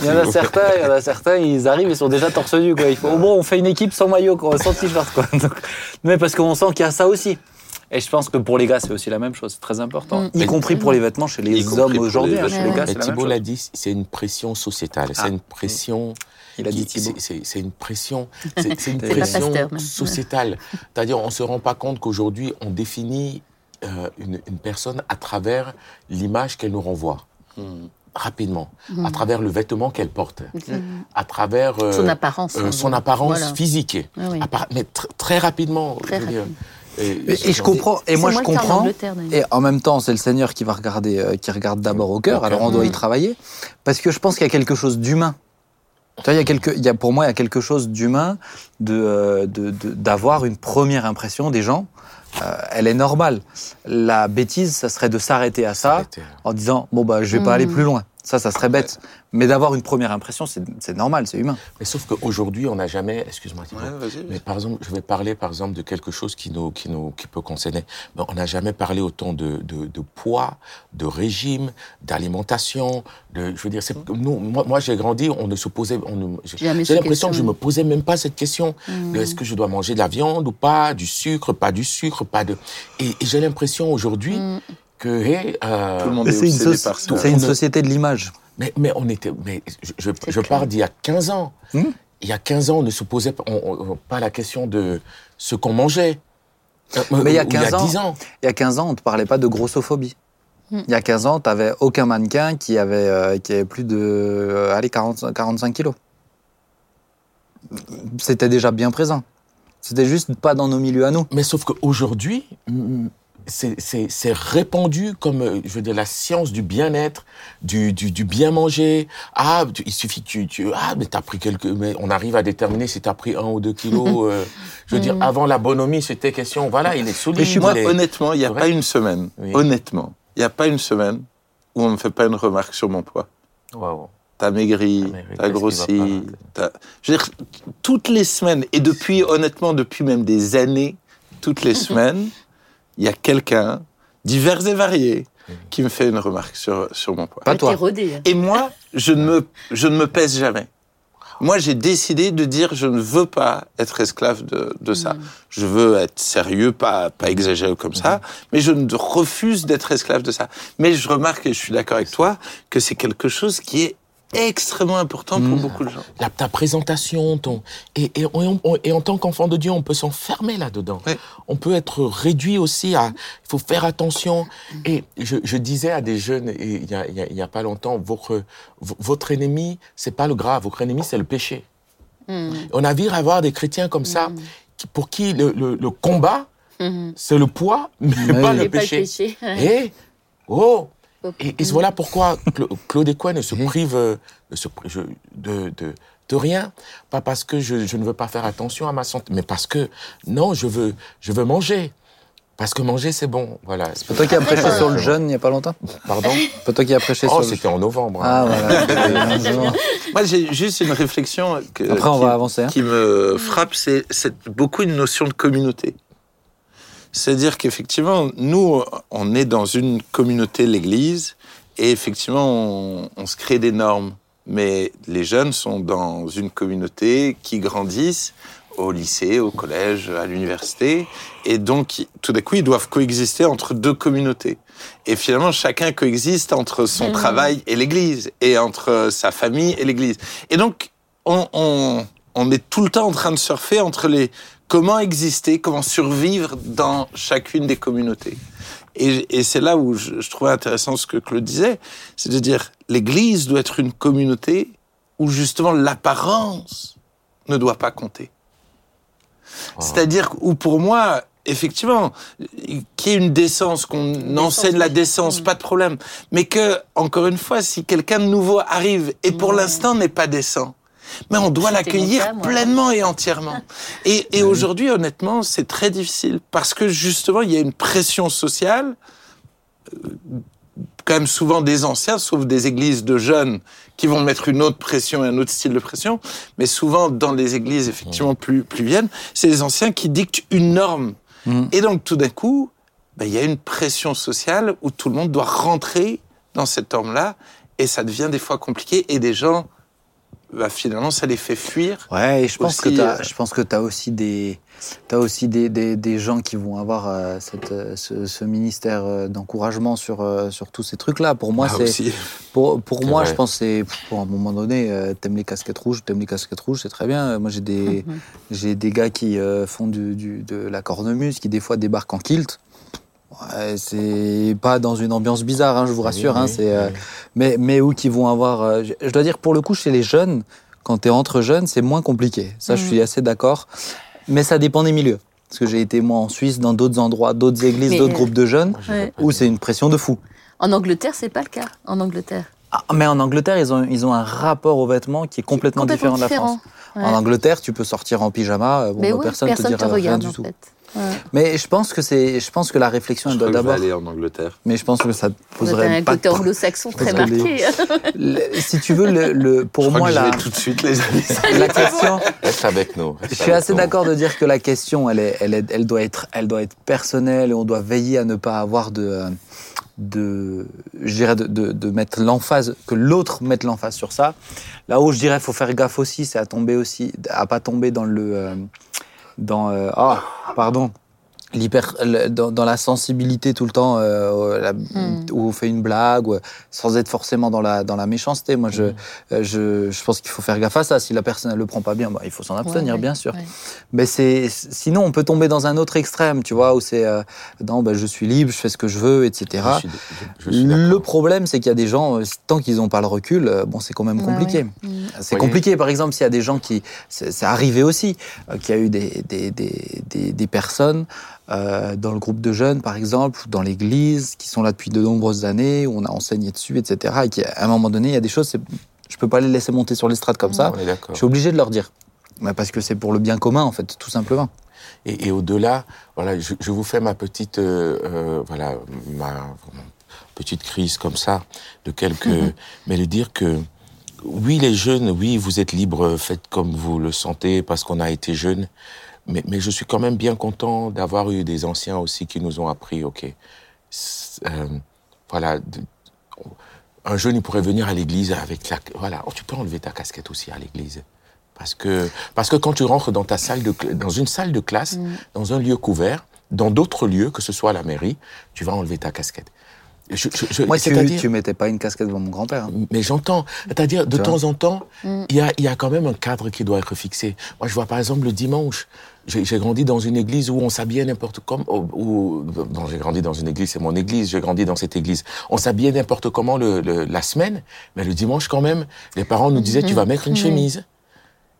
il y en a certains, il y en a certains, ils arrivent, ils sont déjà torse nu quoi. Il faut, bon, on fait une équipe sans maillot, quoi, sans t-shirt quoi. Donc, mais parce qu'on sent qu'il y a ça aussi. Et je pense que pour les gars, c'est aussi la même chose, c'est très important. Mm. Y compris pour les vêtements chez les hommes aujourd'hui, les chez les vêtements. gars, Mais c'est la même Thibault l'a dit, c'est une pression sociétale, Ah. c'est une pression. Il a dit Thibault. c'est- une pression, c'est une pression Pasteur, sociétale. C'est-à-dire, on se rend pas compte qu'aujourd'hui, on définit euh, une, une personne à travers l'image qu'elle nous renvoie Hmm. rapidement, à travers le vêtement qu'elle porte, Mm. à travers euh, Son apparence. euh, son apparence voilà. physique, Ah oui. Mais tr- très rapidement. Très je veux dire. Et, et je comprends, et moi je comprends. Et en même temps, c'est le Seigneur qui va regarder, euh, qui regarde d'abord au cœur. Alors on doit y Mm. travailler, parce que je pense qu'il y a quelque chose d'humain. Tu vois, il y a quelque, il y a, pour moi, il y a quelque chose d'humain de, euh, d'avoir une première impression des gens. Euh, elle est normale. La bêtise, ça serait de s'arrêter à ça en disant bon bah je vais pas Mm. aller plus loin. Ça, ça serait bête. Mais d'avoir une première impression, c'est normal, c'est humain. Mais sauf qu'aujourd'hui, on n'a jamais. Excuse-moi. Ouais. Mais par exemple, je vais parler par exemple de quelque chose qui nous, qui nous, qui peut concerner. Mais on n'a jamais parlé autant de, de, de poids, de régime, d'alimentation. De, je veux dire, c'est nous. Moi, moi, j'ai grandi, on ne se posait, j'ai l'impression que je question. me posais même pas cette question. Mm. de Est-ce que je dois manger de la viande ou pas, du sucre, pas du sucre, pas de. Et, et j'ai l'impression aujourd'hui Mm. que, hey, euh, Tout le monde Mais est C'est une, c'est une société de l'image. Mais, mais on était, mais je, je, parle d'il y a 15 ans. Hmm? Il y a 15 ans, on ne se posait pas, on- on- pas la question de ce qu'on mangeait. Euh, Mais il y a ou 15 ans- 10 ans. Il y a 15 ans, on ne te parlait pas de grossophobie. Mm. Il y a 15 ans, tu n'avais aucun mannequin qui avait, euh, qui avait plus de euh, allez, 40, 45 kilos. C'était déjà bien présent. C'était juste pas dans nos milieux à nous. Mais sauf qu'aujourd'hui, mm, c'est- répandu comme, euh, je veux dire, la science du bien-être, du, du, du bien manger. Ah, tu- il suffit que tu, tu ah, mais t'as pris quelques, mais on arrive à déterminer si t'as pris un ou deux kilos. euh, je veux dire, avant la bonhomie, c'était question, voilà, il est solide. Mais moi, est- honnêtement, il n'y a pas une semaine, Oui. honnêtement, il n'y a pas une semaine où on ne me fait pas une remarque sur mon poids. Waouh. T'as maigri, T'as maigri, t'as grossi. t'as- Je veux dire, toutes les semaines, et depuis, honnêtement, depuis même des années, toutes les semaines, il y a quelqu'un, divers et variés, qui me fait une remarque sur, sur mon poids. Pas toi. rodé, hein. Et moi, je ne me, je ne me pèse jamais. Moi, j'ai décidé de dire je ne veux pas être esclave de, de ça. Je veux être sérieux, pas, pas exagéré comme ça, mais je ne refuse d'être esclave de ça. Mais je remarque, et je suis d'accord avec toi, que c'est quelque chose qui est extrêmement important pour Mm. beaucoup de gens. la, ta présentation, ton et, et, on- on- et en tant qu'enfant de Dieu, on peut s'enfermer là-dedans. Ouais. On peut être réduit aussi à. Il faut faire attention. Et je, je disais à des jeunes il y a, il y a- y a pas longtemps, votre votre ennemi, c'est pas le gras, votre ennemi c'est le péché. Mm. On a vu avoir des chrétiens comme ça, qui- pour qui le, le- le combat c'est le poids, mais Oui. pas Mais le pas le péché. péché. Et oh et, et voilà pourquoi Cla- Claude Ecouen ne se prive euh, de, se pri- je- de, de, de rien. Pas parce que je, je ne veux pas faire attention à ma santé, mais parce que, non, je veux, je veux manger. Parce que manger, c'est bon. Voilà. C'est toi qui as prêché sur le jeûne il n'y a pas longtemps Pardon C'est toi qui as prêché Oh, sur le c'était en novembre. Ah hein. voilà. Moi, j'ai juste une réflexion que, Après, on qui, va avancer. hein. qui me frappe, c'est c'est beaucoup une notion de communauté. C'est-à-dire qu'effectivement, nous, on est dans une communauté, l'Église, et effectivement, on, on se crée des normes. Mais les jeunes sont dans une communauté qui grandissent au lycée, au collège, à l'université, et donc tout d'un coup, ils doivent coexister entre deux communautés. Et finalement, chacun coexiste entre son Mhm. travail et l'Église, et entre sa famille et l'Église. Et donc, on, on, on est tout le temps en train de surfer entre les comment exister, comment survivre dans chacune des communautés. Et, et c'est là où je, je trouvais intéressant ce que Claude disait, c'est de dire l'Église doit être une communauté où justement l'apparence ne doit pas compter. C'est-à-dire où pour moi, effectivement, qu'il y ait une décence, qu'on enseigne la décence, Mm. pas de problème. Mais que, encore une fois, si quelqu'un de nouveau arrive et pour Ouais. l'instant n'est pas décent, mais on doit l'accueillir pleinement et entièrement. Et, et aujourd'hui, honnêtement, c'est très difficile parce que justement, il y a une pression sociale, euh, quand même souvent des anciens, sauf des églises de jeunes qui vont mettre une autre pression et un autre style de pression, mais souvent dans les églises effectivement plus, plus viennes, c'est les anciens qui dictent une norme. Mhm. Et donc tout d'un coup, ben, il y a une pression sociale où tout le monde doit rentrer dans cette norme-là, et ça devient des fois compliqué, et des gens, ben, finalement, ça les fait fuir. Ouais, et je pense Aussi, que t'as, euh, je pense que t'as aussi des, t'as aussi des, des, des gens qui vont avoir euh, cette, euh, ce, ce ministère euh, d'encouragement sur, euh, sur tous ces trucs-là. Pour moi, Ah, c'est, aussi. pour, pour C'est moi, vrai. je pense que c'est, pour un moment donné, euh, t'aimes les casquettes rouges, t'aimes les casquettes rouges, c'est très bien. Moi, j'ai des, j'ai des gars qui euh, font du, du- de la cornemuse, qui des fois débarquent en kilt. Ouais, c'est pas dans une ambiance bizarre, hein, je vous rassure. Oui, hein, oui, c'est, euh, oui. mais, mais où qui vont avoir. euh, je- dois dire, pour le coup, chez les jeunes, quand tu es entre jeunes, c'est moins compliqué. Ça, je Mhm. suis assez d'accord. Mais ça dépend des milieux. Parce que j'ai été, moi, en Suisse, dans d'autres endroits, d'autres églises, d'autres euh, groupes de jeunes, Ouais. où c'est une pression de fou. En Angleterre, c'est pas le cas. En Angleterre. Ah, mais en Angleterre, ils ont, ils ont un rapport aux vêtements qui est complètement, différent de la France. Ouais. En Angleterre, tu peux sortir en pyjama, bon, Mais bah, ouais, personne, personne, te dira te regarde rien en du tout. fait. Ouais. Mais je pense que c'est, je pense que la réflexion, Je elle doit d'abord. aller en Angleterre. Mais je pense que ça poserait un pas côté de pro- anglo-saxon très les- marqué. Le- Si tu veux, le, le- pour Je crois moi, que la, vais tout de suite, les amis. la question, Reste avec nous. reste Je suis assez nous. d'accord de dire que la question, elle, est, elle, est, elle, doit être, elle doit être personnelle et on doit veiller à ne pas avoir de, de je dirais de, de, de mettre l'emphase, que l'autre mette l'emphase sur ça. Là où je dirais, faut faire gaffe aussi, c'est à tomber aussi, à pas tomber dans le, euh, dans, euh, ah, pardon, dans, dans la sensibilité tout le temps, euh, la- Hmm. où on fait une blague, ou- sans être forcément dans la, dans la méchanceté. Moi, je, euh, je, je pense qu'il faut faire gaffe à ça. Si la personne elle le prend pas bien, bah, il faut s'en abstenir, Ouais, bien sûr. ouais. Mais c'est sinon on peut tomber dans un autre extrême, tu vois, où c'est euh, non, bah, je suis libre, je fais ce que je veux, etc. Je suis, je- je suis Le problème, c'est qu'il y a des gens, euh, tant qu'ils n'ont pas le recul, euh, bon, c'est quand même Ouais, compliqué. ouais. Mm. C'est compliqué, par exemple, s'il y a des gens qui, c'est c'est arrivé aussi, euh, qu'il y a eu des, des, des, des, des personnes euh, dans le groupe de jeunes, par exemple, ou dans l'église, qui sont là depuis de nombreuses années, où on a enseigné dessus, etc. Et qu'à un moment donné, il y a des choses, je peux pas les laisser monter sur l'estrade comme ça. Je suis obligé de leur dire. Parce que c'est pour le bien commun, en fait, tout simplement. Et, et au-delà, voilà, je, je vous fais ma petite, euh, euh, voilà, ma petite crise comme ça de quelques, mais de dire que oui, les jeunes, oui, vous êtes libres, faites comme vous le sentez parce qu'on a été jeunes. Mais, mais je suis quand même bien content d'avoir eu des anciens aussi qui nous ont appris, ok, euh, voilà, un jeune il pourrait venir à l'église avec la, voilà, oh, tu peux enlever ta casquette aussi à l'église. Parce que, parce que quand tu rentres dans ta salle de, dans une salle de classe, Mm. dans un lieu couvert, dans d'autres lieux, que ce soit à la mairie, tu vas enlever ta casquette. Je, je- je- Moi, tu, tu mettais pas une casquette devant mon grand-père. hein. mais j'entends. C'est-à-dire, de Tu temps en temps, Mm. il y, a, il y a quand même un cadre qui doit être fixé. Moi, je vois par exemple le dimanche, j'ai grandi dans une église où on s'habillait n'importe comment. Où, non, j'ai grandi dans une église, c'est mon église, j'ai grandi dans cette église. On s'habillait n'importe comment le, le- la semaine, mais le dimanche quand même, les parents nous disaient, tu vas mettre une Oui. chemise.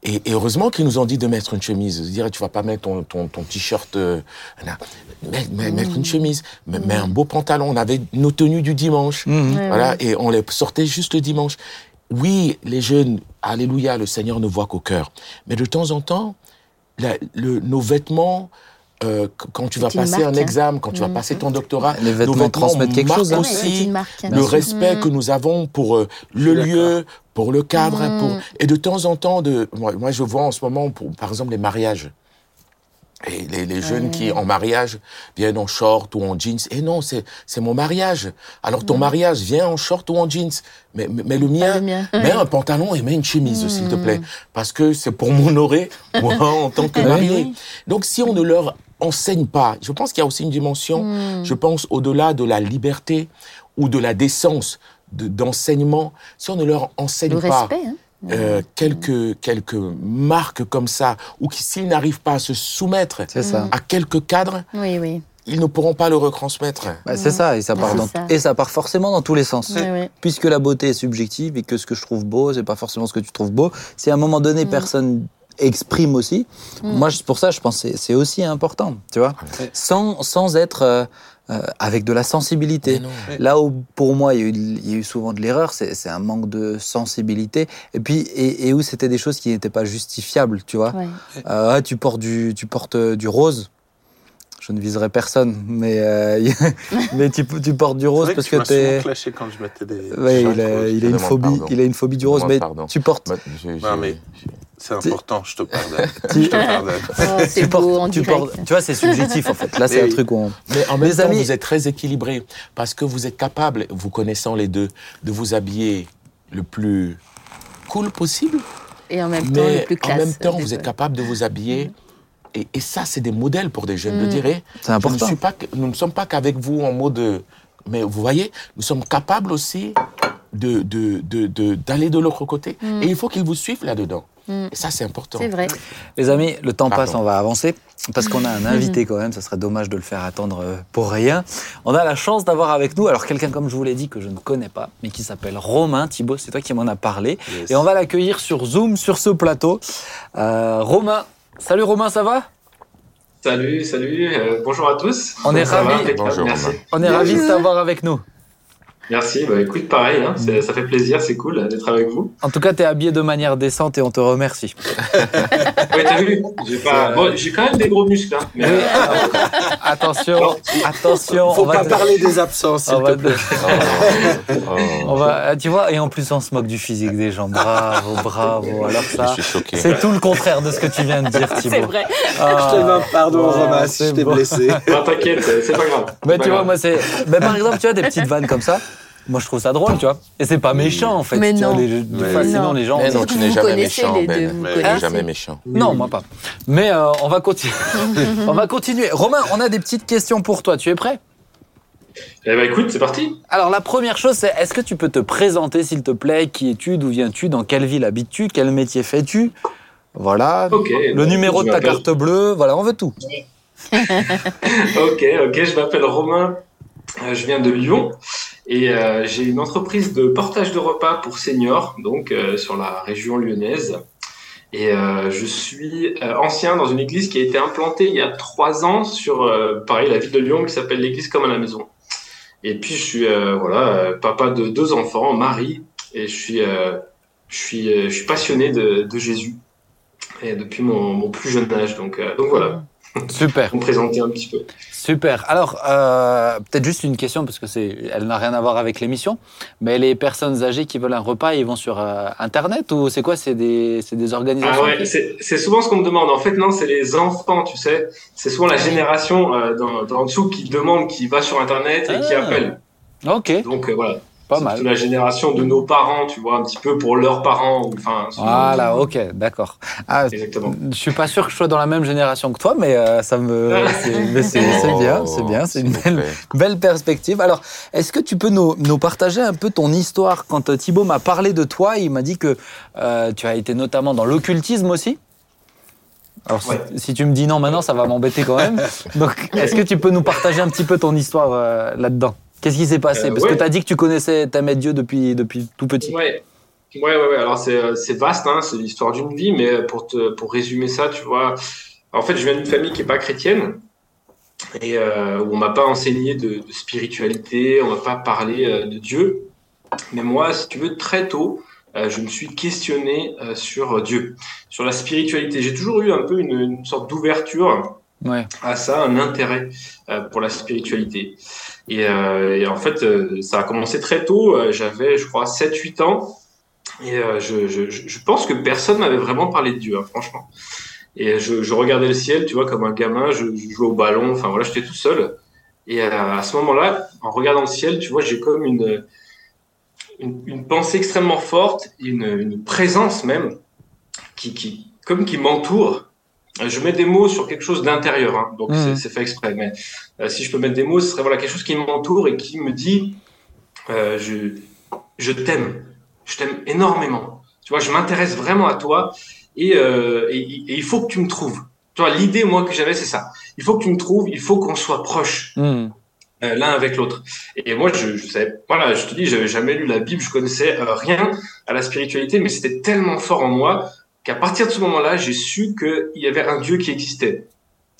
Et, et heureusement qu'ils nous ont dit de mettre une chemise. Je dirais, tu vas pas mettre ton, ton, ton t-shirt, euh, mettre une chemise, mais, mais un beau pantalon. On avait nos tenues du dimanche. Ouais, Voilà, et on les sortait juste le dimanche. Oui, les jeunes, alléluia, le Seigneur ne voit qu'au cœur. Mais de temps en temps, la- le- nos vêtements, euh, qu- quand tu vas passer un marque, hein. examen, quand tu vas Mhm. passer ton doctorat, Les nos vêtements transmettent quelque chose. hein. Ouais, aussi marque. le respect Mm. que nous avons pour euh, le lieu, pour le cadre, Mm. pour et de temps en temps, de moi, moi, je vois en ce moment, pour, par exemple, les mariages. Et les, les jeunes qui, en mariage, viennent en short ou en jeans. Et non, c'est c'est mon mariage. Alors, ton mariage, vient en short ou en jeans. Mais, mais, mais le mien, le mien. mets un pantalon et mets une chemise, s'il te plaît. Parce que c'est pour m'honorer, moi, en tant que Oui, marié. Donc, si on ne leur enseigne pas, je pense qu'il y a aussi une dimension, Hmm. je pense au-delà de la liberté ou de la décence de- d'enseignement, si on ne leur enseigne Le pas respect. Hein. Euh, quelques, quelques marques comme ça, ou qui s'ils n'arrivent pas à se soumettre C'est ça. à quelques cadres, Oui, oui. ils ne pourront pas le retransmettre. Bah, c'est ça, et ça, part dans- ça. et ça part forcément dans tous les sens. Oui, oui. Puisque la beauté est subjective et que ce que je trouve beau, c'est pas forcément ce que tu trouves beau. Si à un moment donné, Mm. personne exprime aussi, Mm. moi, pour ça, je pense que c'est- c'est aussi important, tu vois, sans, sans être euh, euh, avec de la sensibilité. Là où, pour moi, il y a eu, il y a eu souvent de l'erreur, c'est un manque de sensibilité. Et puis, et, et où c'était des choses qui n'étaient pas justifiables, tu vois. Ouais. Euh, ah, tu portes du, tu portes euh, du rose. Je ne viserai personne, mais, euh, mais tu, tu portes du rose vrai parce tu que m'as t'es. souvent clashé quand je mettais des. Ouais, des il a, il une phobie, pardon. il a une phobie du rose, mais pardon. tu portes, Bah, Non, mais c'est important, je te pardonne. tu, Je te pardonne. Oh, c'est tu portes- beau en tu direct. portes- tu vois, c'est subjectif en fait. Là, c'est un truc où on. Mais en même Les temps, amis- vous êtes très équilibré parce que vous êtes capable, vous connaissant les deux, de vous habiller le plus cool possible, Et en même temps, mais le plus classe. en même temps, vous êtes capable de vous habiller. Et, et ça, c'est des modèles pour des jeunes de Mm. dire, eh, C'est je ne important. suis pas, que- nous ne sommes pas qu'avec vous en mode. Mais vous voyez, nous sommes capables aussi de, de, de, de- d'aller de l'autre côté. Mm. Et il faut qu'ils vous suivent là-dedans. Mm. Et ça, c'est important. C'est vrai. Les amis, le temps Pardon. passe, on va avancer parce qu'on a un invité quand même. Ça serait dommage de le faire attendre euh, pour rien. On a la chance d'avoir avec nous alors quelqu'un comme je vous l'ai dit que je ne connais pas, mais qui s'appelle Romain Thibault. C'est toi qui m'en as parlé Yes. et on va l'accueillir sur Zoom sur ce plateau. Euh, Romain, salut Romain, ça va? Salut, salut, euh, bonjour à tous. On est ravis. On est ravis de t'avoir avec nous. Merci, bah écoute, pareil, hein, c'est- ça fait plaisir, c'est cool d'être avec vous. En tout cas, tu es habillé de manière décente et on te remercie. Ouais, t'as vu J'ai pas... bon, j'ai quand même des gros muscles, hein, mais Oui, euh, attention, attention. Faut on va pas te- parler des absences, s'il te plaît. te- Oh. On va, ah, tu vois, et en plus on se moque du physique des gens. Bravo, bravo. Alors ça, c'est tout le contraire de ce que tu viens de dire, Thibaut. C'est vrai. Ah, Je te demande pardon, ouais, Romain, si je t'ai bon. blessé. non, t'inquiète, c'est pas grave. Mais tu vois, moi c'est, mais par exemple, tu vois des petites vannes comme ça. Moi, je trouve ça drôle, tu vois. Et c'est pas méchant, en fait. Mais non. les- Mais non. les gens. Mais non, tu n'es jamais méchant, Ben. Tu n'es jamais méchant. Non, moi pas. Mais euh, on va continuer. on va continuer. Romain, on a des petites questions pour toi. Tu es prêt? Eh ben écoute, c'est parti. Alors la première chose, c'est est-ce que tu peux te présenter, s'il te plaît? Qui es-tu? D'où viens-tu? Dans quelle ville habites-tu? Quel métier fais-tu? Voilà. Le bah, numéro de ta carte bleue. Voilà, on veut tout. Ok, ok, je m'appelle Romain, je viens de Lyon et euh, j'ai une entreprise de portage de repas pour seniors, donc euh, sur la région lyonnaise. Et euh, je suis euh, ancien dans une église qui a été implantée il y a trois ans sur, euh, pareil, la ville de Lyon qui s'appelle l'église comme à la maison. Et puis je suis euh, voilà euh, papa de deux enfants, mari, et je suis euh, je suis euh, passionné de, Jésus depuis mon, plus jeune âge. Donc euh, donc voilà, Super. pour me présenter un petit peu. Super. Alors, euh, peut-être juste une question, parce que c'est, elle n'a rien à voir avec l'émission, mais les personnes âgées qui veulent un repas, ils vont sur euh, Internet ou c'est quoi? C'est des, des organisations Ah ouais, c'est souvent ce qu'on me demande. En fait, non, c'est les enfants, tu sais. C'est souvent la génération euh, dans, dans en dessous qui demande, qui va sur Internet et qui Ah. appelle. Ok, Donc euh, voilà. Pas C'est mal. la génération de nos parents, tu vois, un petit peu pour leurs parents. ou- Enfin, Voilà, ok, d'accord. Ah, Exactement. je suis pas sûr que je sois dans la même génération que toi, mais euh, ça me, c'est, mais c'est, c'est bien, c'est bien, c'est une Oh, belle, belle perspective. Alors, est-ce que tu peux nous, nous partager un peu ton histoire? Quand euh, Thibaut m'a parlé de toi, il m'a dit que euh, tu as été notamment dans l'occultisme aussi. Alors, si- Ouais. si, tu me dis non maintenant, ça va m'embêter quand même. Donc, est-ce que tu peux nous partager un petit peu ton histoire euh, là-dedans? Qu'est-ce qui s'est passé Euh, Parce que tu as dit que tu connaissais, t'aimais Dieu depuis, depuis tout petit. Ouais. Ouais, ouais, ouais. Alors, c'est, euh, c'est vaste, hein. C'est l'histoire d'une vie, mais pour te, pour résumer ça, tu vois. En fait, je viens d'une famille qui est pas chrétienne et euh, où on m'a pas enseigné de, de spiritualité, on m'a pas parlé euh, de Dieu. Mais moi, si tu veux, très tôt, euh, je me suis questionné sur Dieu, sur la spiritualité. J'ai toujours eu un peu une, une sorte d'ouverture Ouais. à ça, un intérêt euh, pour la spiritualité. Et, euh, en fait, euh, ça a commencé très tôt. J'avais, je crois, 7-8 ans. Et je, je, pense que personne m'avait vraiment parlé de Dieu, hein, franchement. Et je, regardais le ciel, tu vois, comme un gamin, je, je jouais au ballon, enfin voilà, j'étais tout seul. Et à ce moment-là, en regardant le ciel, tu vois, j'ai comme une, une, une pensée extrêmement forte, une, une présence même, qui, qui, comme qui m'entoure, je mets des mots sur quelque chose d'intérieur, hein, donc Mhm. c'est- fait exprès. Mais euh, si je peux mettre des mots, ce serait voilà quelque chose qui m'entoure et qui me dit, euh, je, je t'aime, je t'aime énormément. Tu vois, je m'intéresse vraiment à toi et, euh, et, et il faut que tu me trouves. Tu vois, l'idée moi que j'avais c'est ça. Il faut que tu me trouves, il faut qu'on soit proches euh, l'un avec l'autre. Et moi, je, je savais, voilà, je te dis, j'avais jamais lu la Bible, je connaissais rien à la spiritualité, mais c'était tellement fort en moi qu'à partir de ce moment-là, j'ai su qu'il y avait un Dieu qui existait.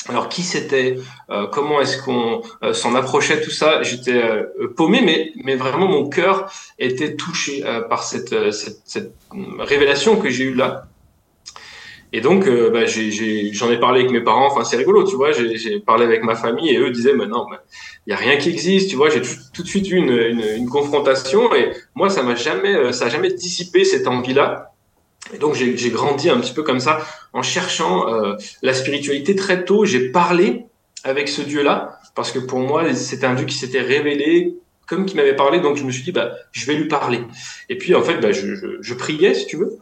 Alors qui c'était, euh, comment est-ce qu'on euh, s'en approchait, tout ça, j'étais euh, paumé, mais mais vraiment mon cœur était touché euh, par cette, cette cette révélation que j'ai eue là. Et donc, bah, j'en ai, parlé avec mes parents. Enfin, c'est rigolo, tu vois. J'ai parlé avec ma famille et eux disaient, mais non, il y a rien qui existe, tu vois. J'ai tout, de suite eu une, une, une confrontation et moi, ça m'a jamais, ça a jamais dissipé cette envie-là. Et donc, j'ai grandi un petit peu comme ça en cherchant euh, la spiritualité très tôt. J'ai parlé avec ce Dieu-là parce que pour moi, c'était un Dieu qui s'était révélé comme qui m'avait parlé. Donc, je me suis dit, bah, je vais lui parler. Et puis, en fait, bah, je, je, je priais, si tu veux.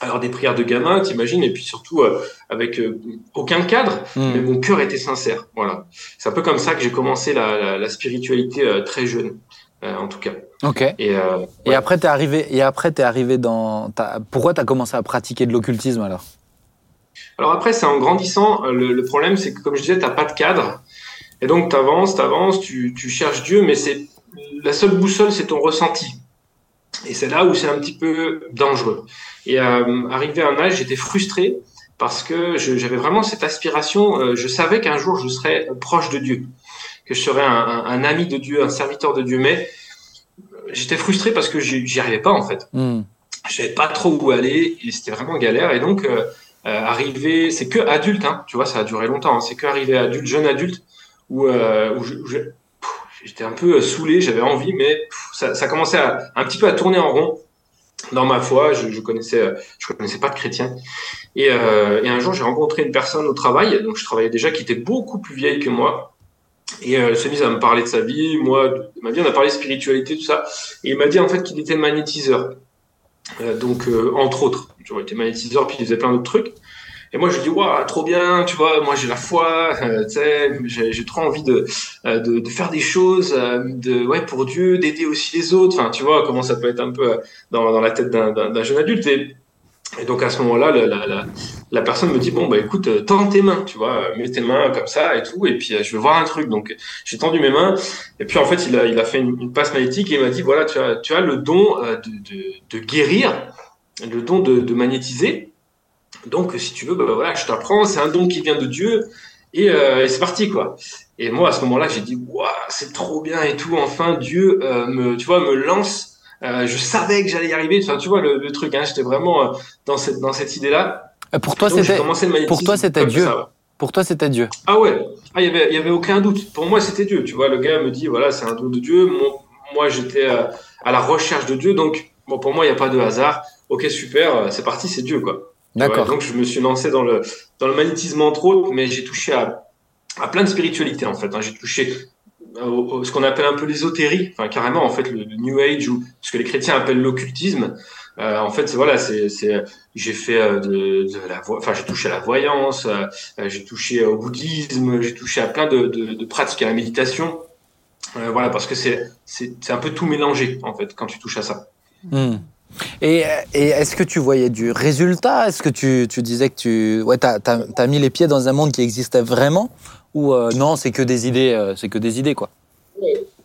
Alors des prières de gamin, t'imagines, et puis surtout euh, avec euh, aucun cadre, Hmm. mais mon cœur était sincère. Voilà. C'est un peu comme ça que j'ai commencé la, la, la spiritualité euh, très jeune, euh, en tout cas. Ok. Et, euh, Et après, t'es arrivé. Et après, t'es arrivé dans. t'as- Pourquoi t'as commencé à pratiquer de l'occultisme alors? Alors après, c'est en grandissant, euh, le, le problème, c'est que comme je disais, t'as pas de cadre, et donc t'avances, t'avances, tu, tu cherches Dieu, mais c'est la seule boussole, c'est ton ressenti. Et c'est là où c'est un petit peu dangereux. Et euh, arrivé à un âge, j'étais frustré parce que j'avais vraiment cette aspiration. euh, je savais qu'un jour je serais proche de Dieu, que je serais un, un- un ami de Dieu, un serviteur de Dieu. Mais j'étais frustré parce que j'y arrivais pas en fait. Hmm. Je savais pas trop où aller et c'était vraiment galère. Et donc euh, euh, arrivé, c'est que adulte, hein, tu vois, ça a duré longtemps. hein, c'est que arrivé adulte, jeune adulte, où, euh, où j'étais un peu saoulé, j'avais envie, mais pff, ça, ça commençait à, un petit peu à tourner en rond dans ma foi. Je, je connaissais, euh, je connaissais pas de chrétien. Et, euh, et un jour, j'ai rencontré une personne au travail, donc je travaillais déjà, qui était beaucoup plus vieille que moi. Et euh, elle s'est mise à me parler de sa vie, moi, de ma vie, on a parlé de spiritualité, tout ça. Et il m'a dit en fait qu'il était magnétiseur. Euh, donc, euh, entre autres, il était magnétiseur, puis il faisait plein d'autres trucs. Et moi, je lui dis, waouh, trop bien, tu vois, moi j'ai la foi, euh, tu sais, j'ai trop envie de, euh, de, faire des choses, euh, de, ouais, pour Dieu, d'aider aussi les autres. Enfin, tu vois, comment ça peut être un peu euh, dans, la tête d'un- jeune adulte. Et donc, à ce moment-là, la, personne me dit, bon, bah écoute, euh, tends tes mains, tu vois, euh, mets tes mains comme ça et tout, et puis euh, je veux voir un truc. Donc, j'ai tendu mes mains, et puis en fait, il a, fait une, passe magnétique et il m'a dit, voilà, tu as, le don de, guérir, le don de, magnétiser. Donc, si tu veux, bah, voilà, je t'apprends, c'est un don qui vient de Dieu, et, c'est parti, quoi. Et moi, à ce moment-là, j'ai dit, waouh, c'est trop bien et tout, enfin, Dieu tu vois, me lance. Euh, je savais que j'allais y arriver, enfin, tu vois, le, le truc, hein, j'étais vraiment euh, dans cette, dans cette idée-là. Euh, Pour toi, c'était. pour toi, c'était Dieu. ça, ouais. Pour toi, c'était Dieu. Ah ouais, ah, il y avait, il y avait aucun doute. Pour moi, c'était Dieu. Tu vois, le gars me dit, voilà, c'est un don de Dieu. Mon- moi, j'étais euh, à la recherche de Dieu. Donc, bon, pour moi, il n'y a pas de hasard. Ok, super, c'est parti, c'est Dieu, quoi. D'accord. donc, je me suis lancé dans le, dans le magnétisme, entre autres, mais j'ai touché à, à plein de spiritualité, en fait. hein. J'ai touché ce qu'on appelle un peu l'ésotérie, enfin, carrément, en fait, le, New Age, ou ce que les chrétiens appellent l'occultisme. Euh, en fait, voilà, c'est, euh, j'ai touché à la voyance, euh, j'ai touché au bouddhisme, j'ai touché à plein de, pratiques, à la méditation. Voilà, parce que c'est, c'est, un peu tout mélangé, en fait, quand tu touches à ça. Hmm. Et, est-ce que tu voyais du résultat? Est-ce que tu, tu disais que tu. Ouais, t'as as, mis les pieds dans un monde qui existait vraiment? Ou euh, non, c'est que des idées, euh, c'est que des idées, quoi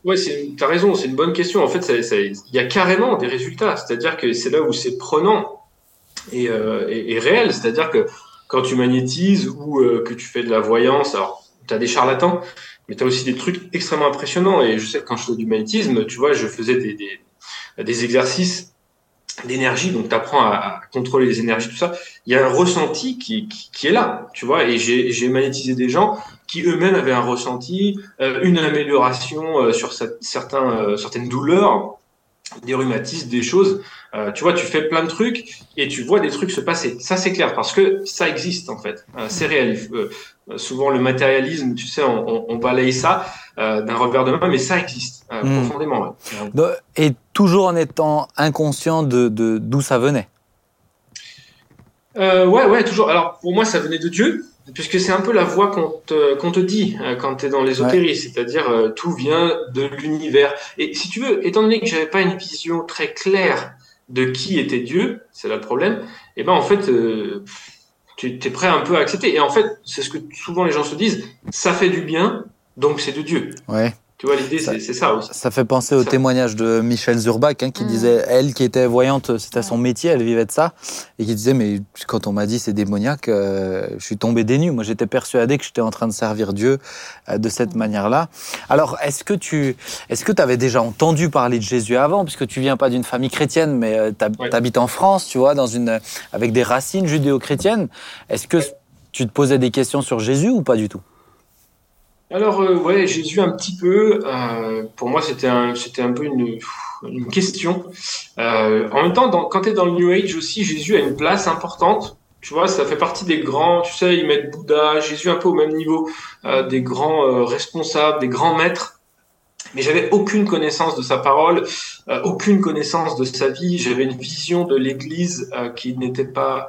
Ouais, c'est, t'as raison, c'est une bonne question. En fait, il y a carrément des résultats. C'est-à-dire que c'est là où c'est prenant et, euh, réel. C'est-à-dire que quand tu magnétises ou que tu fais de la voyance, alors tu as des charlatans, mais tu as aussi des trucs extrêmement impressionnants. Et je sais que quand je fais du magnétisme, tu vois, je faisais des exercices d'énergie, donc tu apprends à, à contrôler les énergies, tout ça. Il y a un ressenti qui, qui, qui est là, tu vois. Et j'ai magnétisé des gens qui eux-mêmes avaient un ressenti, euh, une amélioration euh, sur certains, euh, certaines douleurs, des rhumatismes, des choses. Euh, tu vois, tu fais plein de trucs et tu vois des trucs se passer. Ça, c'est clair parce que ça existe en fait. Euh, c'est réel. Euh, souvent, le matérialisme, tu sais, on, on, on balaye ça d'un revers de main, mais ça existe euh, Mm. profondément. ouais. Et toujours en étant inconscient de de- d'où ça venait? Ouais, ouais, toujours. Alors, pour moi, ça venait de Dieu. Puisque c'est un peu la voix qu'on te, qu'on te dit euh, quand tu es dans l'ésotérisme, c'est-à-dire euh, tout vient de l'univers. Et si tu veux, étant donné que j'avais pas une vision très claire de qui était Dieu, c'est là le problème, et eh ben en fait, euh, tu es prêt un peu à accepter. Et en fait, c'est ce que souvent les gens se disent, ça fait du bien, donc c'est de Dieu. Ouais. Tu vois, l'idée, c'est ça aussi. Ça fait penser au témoignage de Michel Zurbach, hein, qui mm. disait, elle qui était voyante, c'était son métier, elle vivait de ça, et qui disait, mais quand on m'a dit c'est démoniaque, euh, je suis tombé des nues. Moi, j'étais persuadé que j'étais en train de servir Dieu euh, de cette mm. manière-là. Alors, est-ce que tu est-ce que avais déjà entendu parler de Jésus avant, puisque tu viens pas d'une famille chrétienne, mais euh, tu habites en France, tu vois, dans une, avec des racines judéo-chrétiennes. Est-ce que tu te posais des questions sur Jésus ou pas du tout? Alors, euh, ouais, Jésus un petit peu. Euh, pour moi, c'était un, un peu une, question. Euh, en même temps, quand tu es dans le New Age aussi, Jésus a une place importante. Tu vois, ça fait partie des grands, tu sais, ils mettent Bouddha, Jésus un peu au même niveau, euh, des grands responsables, des grands maîtres. Mais j'avais aucune connaissance de sa parole, aucune connaissance de sa vie. J'avais une vision de l'Église qui n'était pas,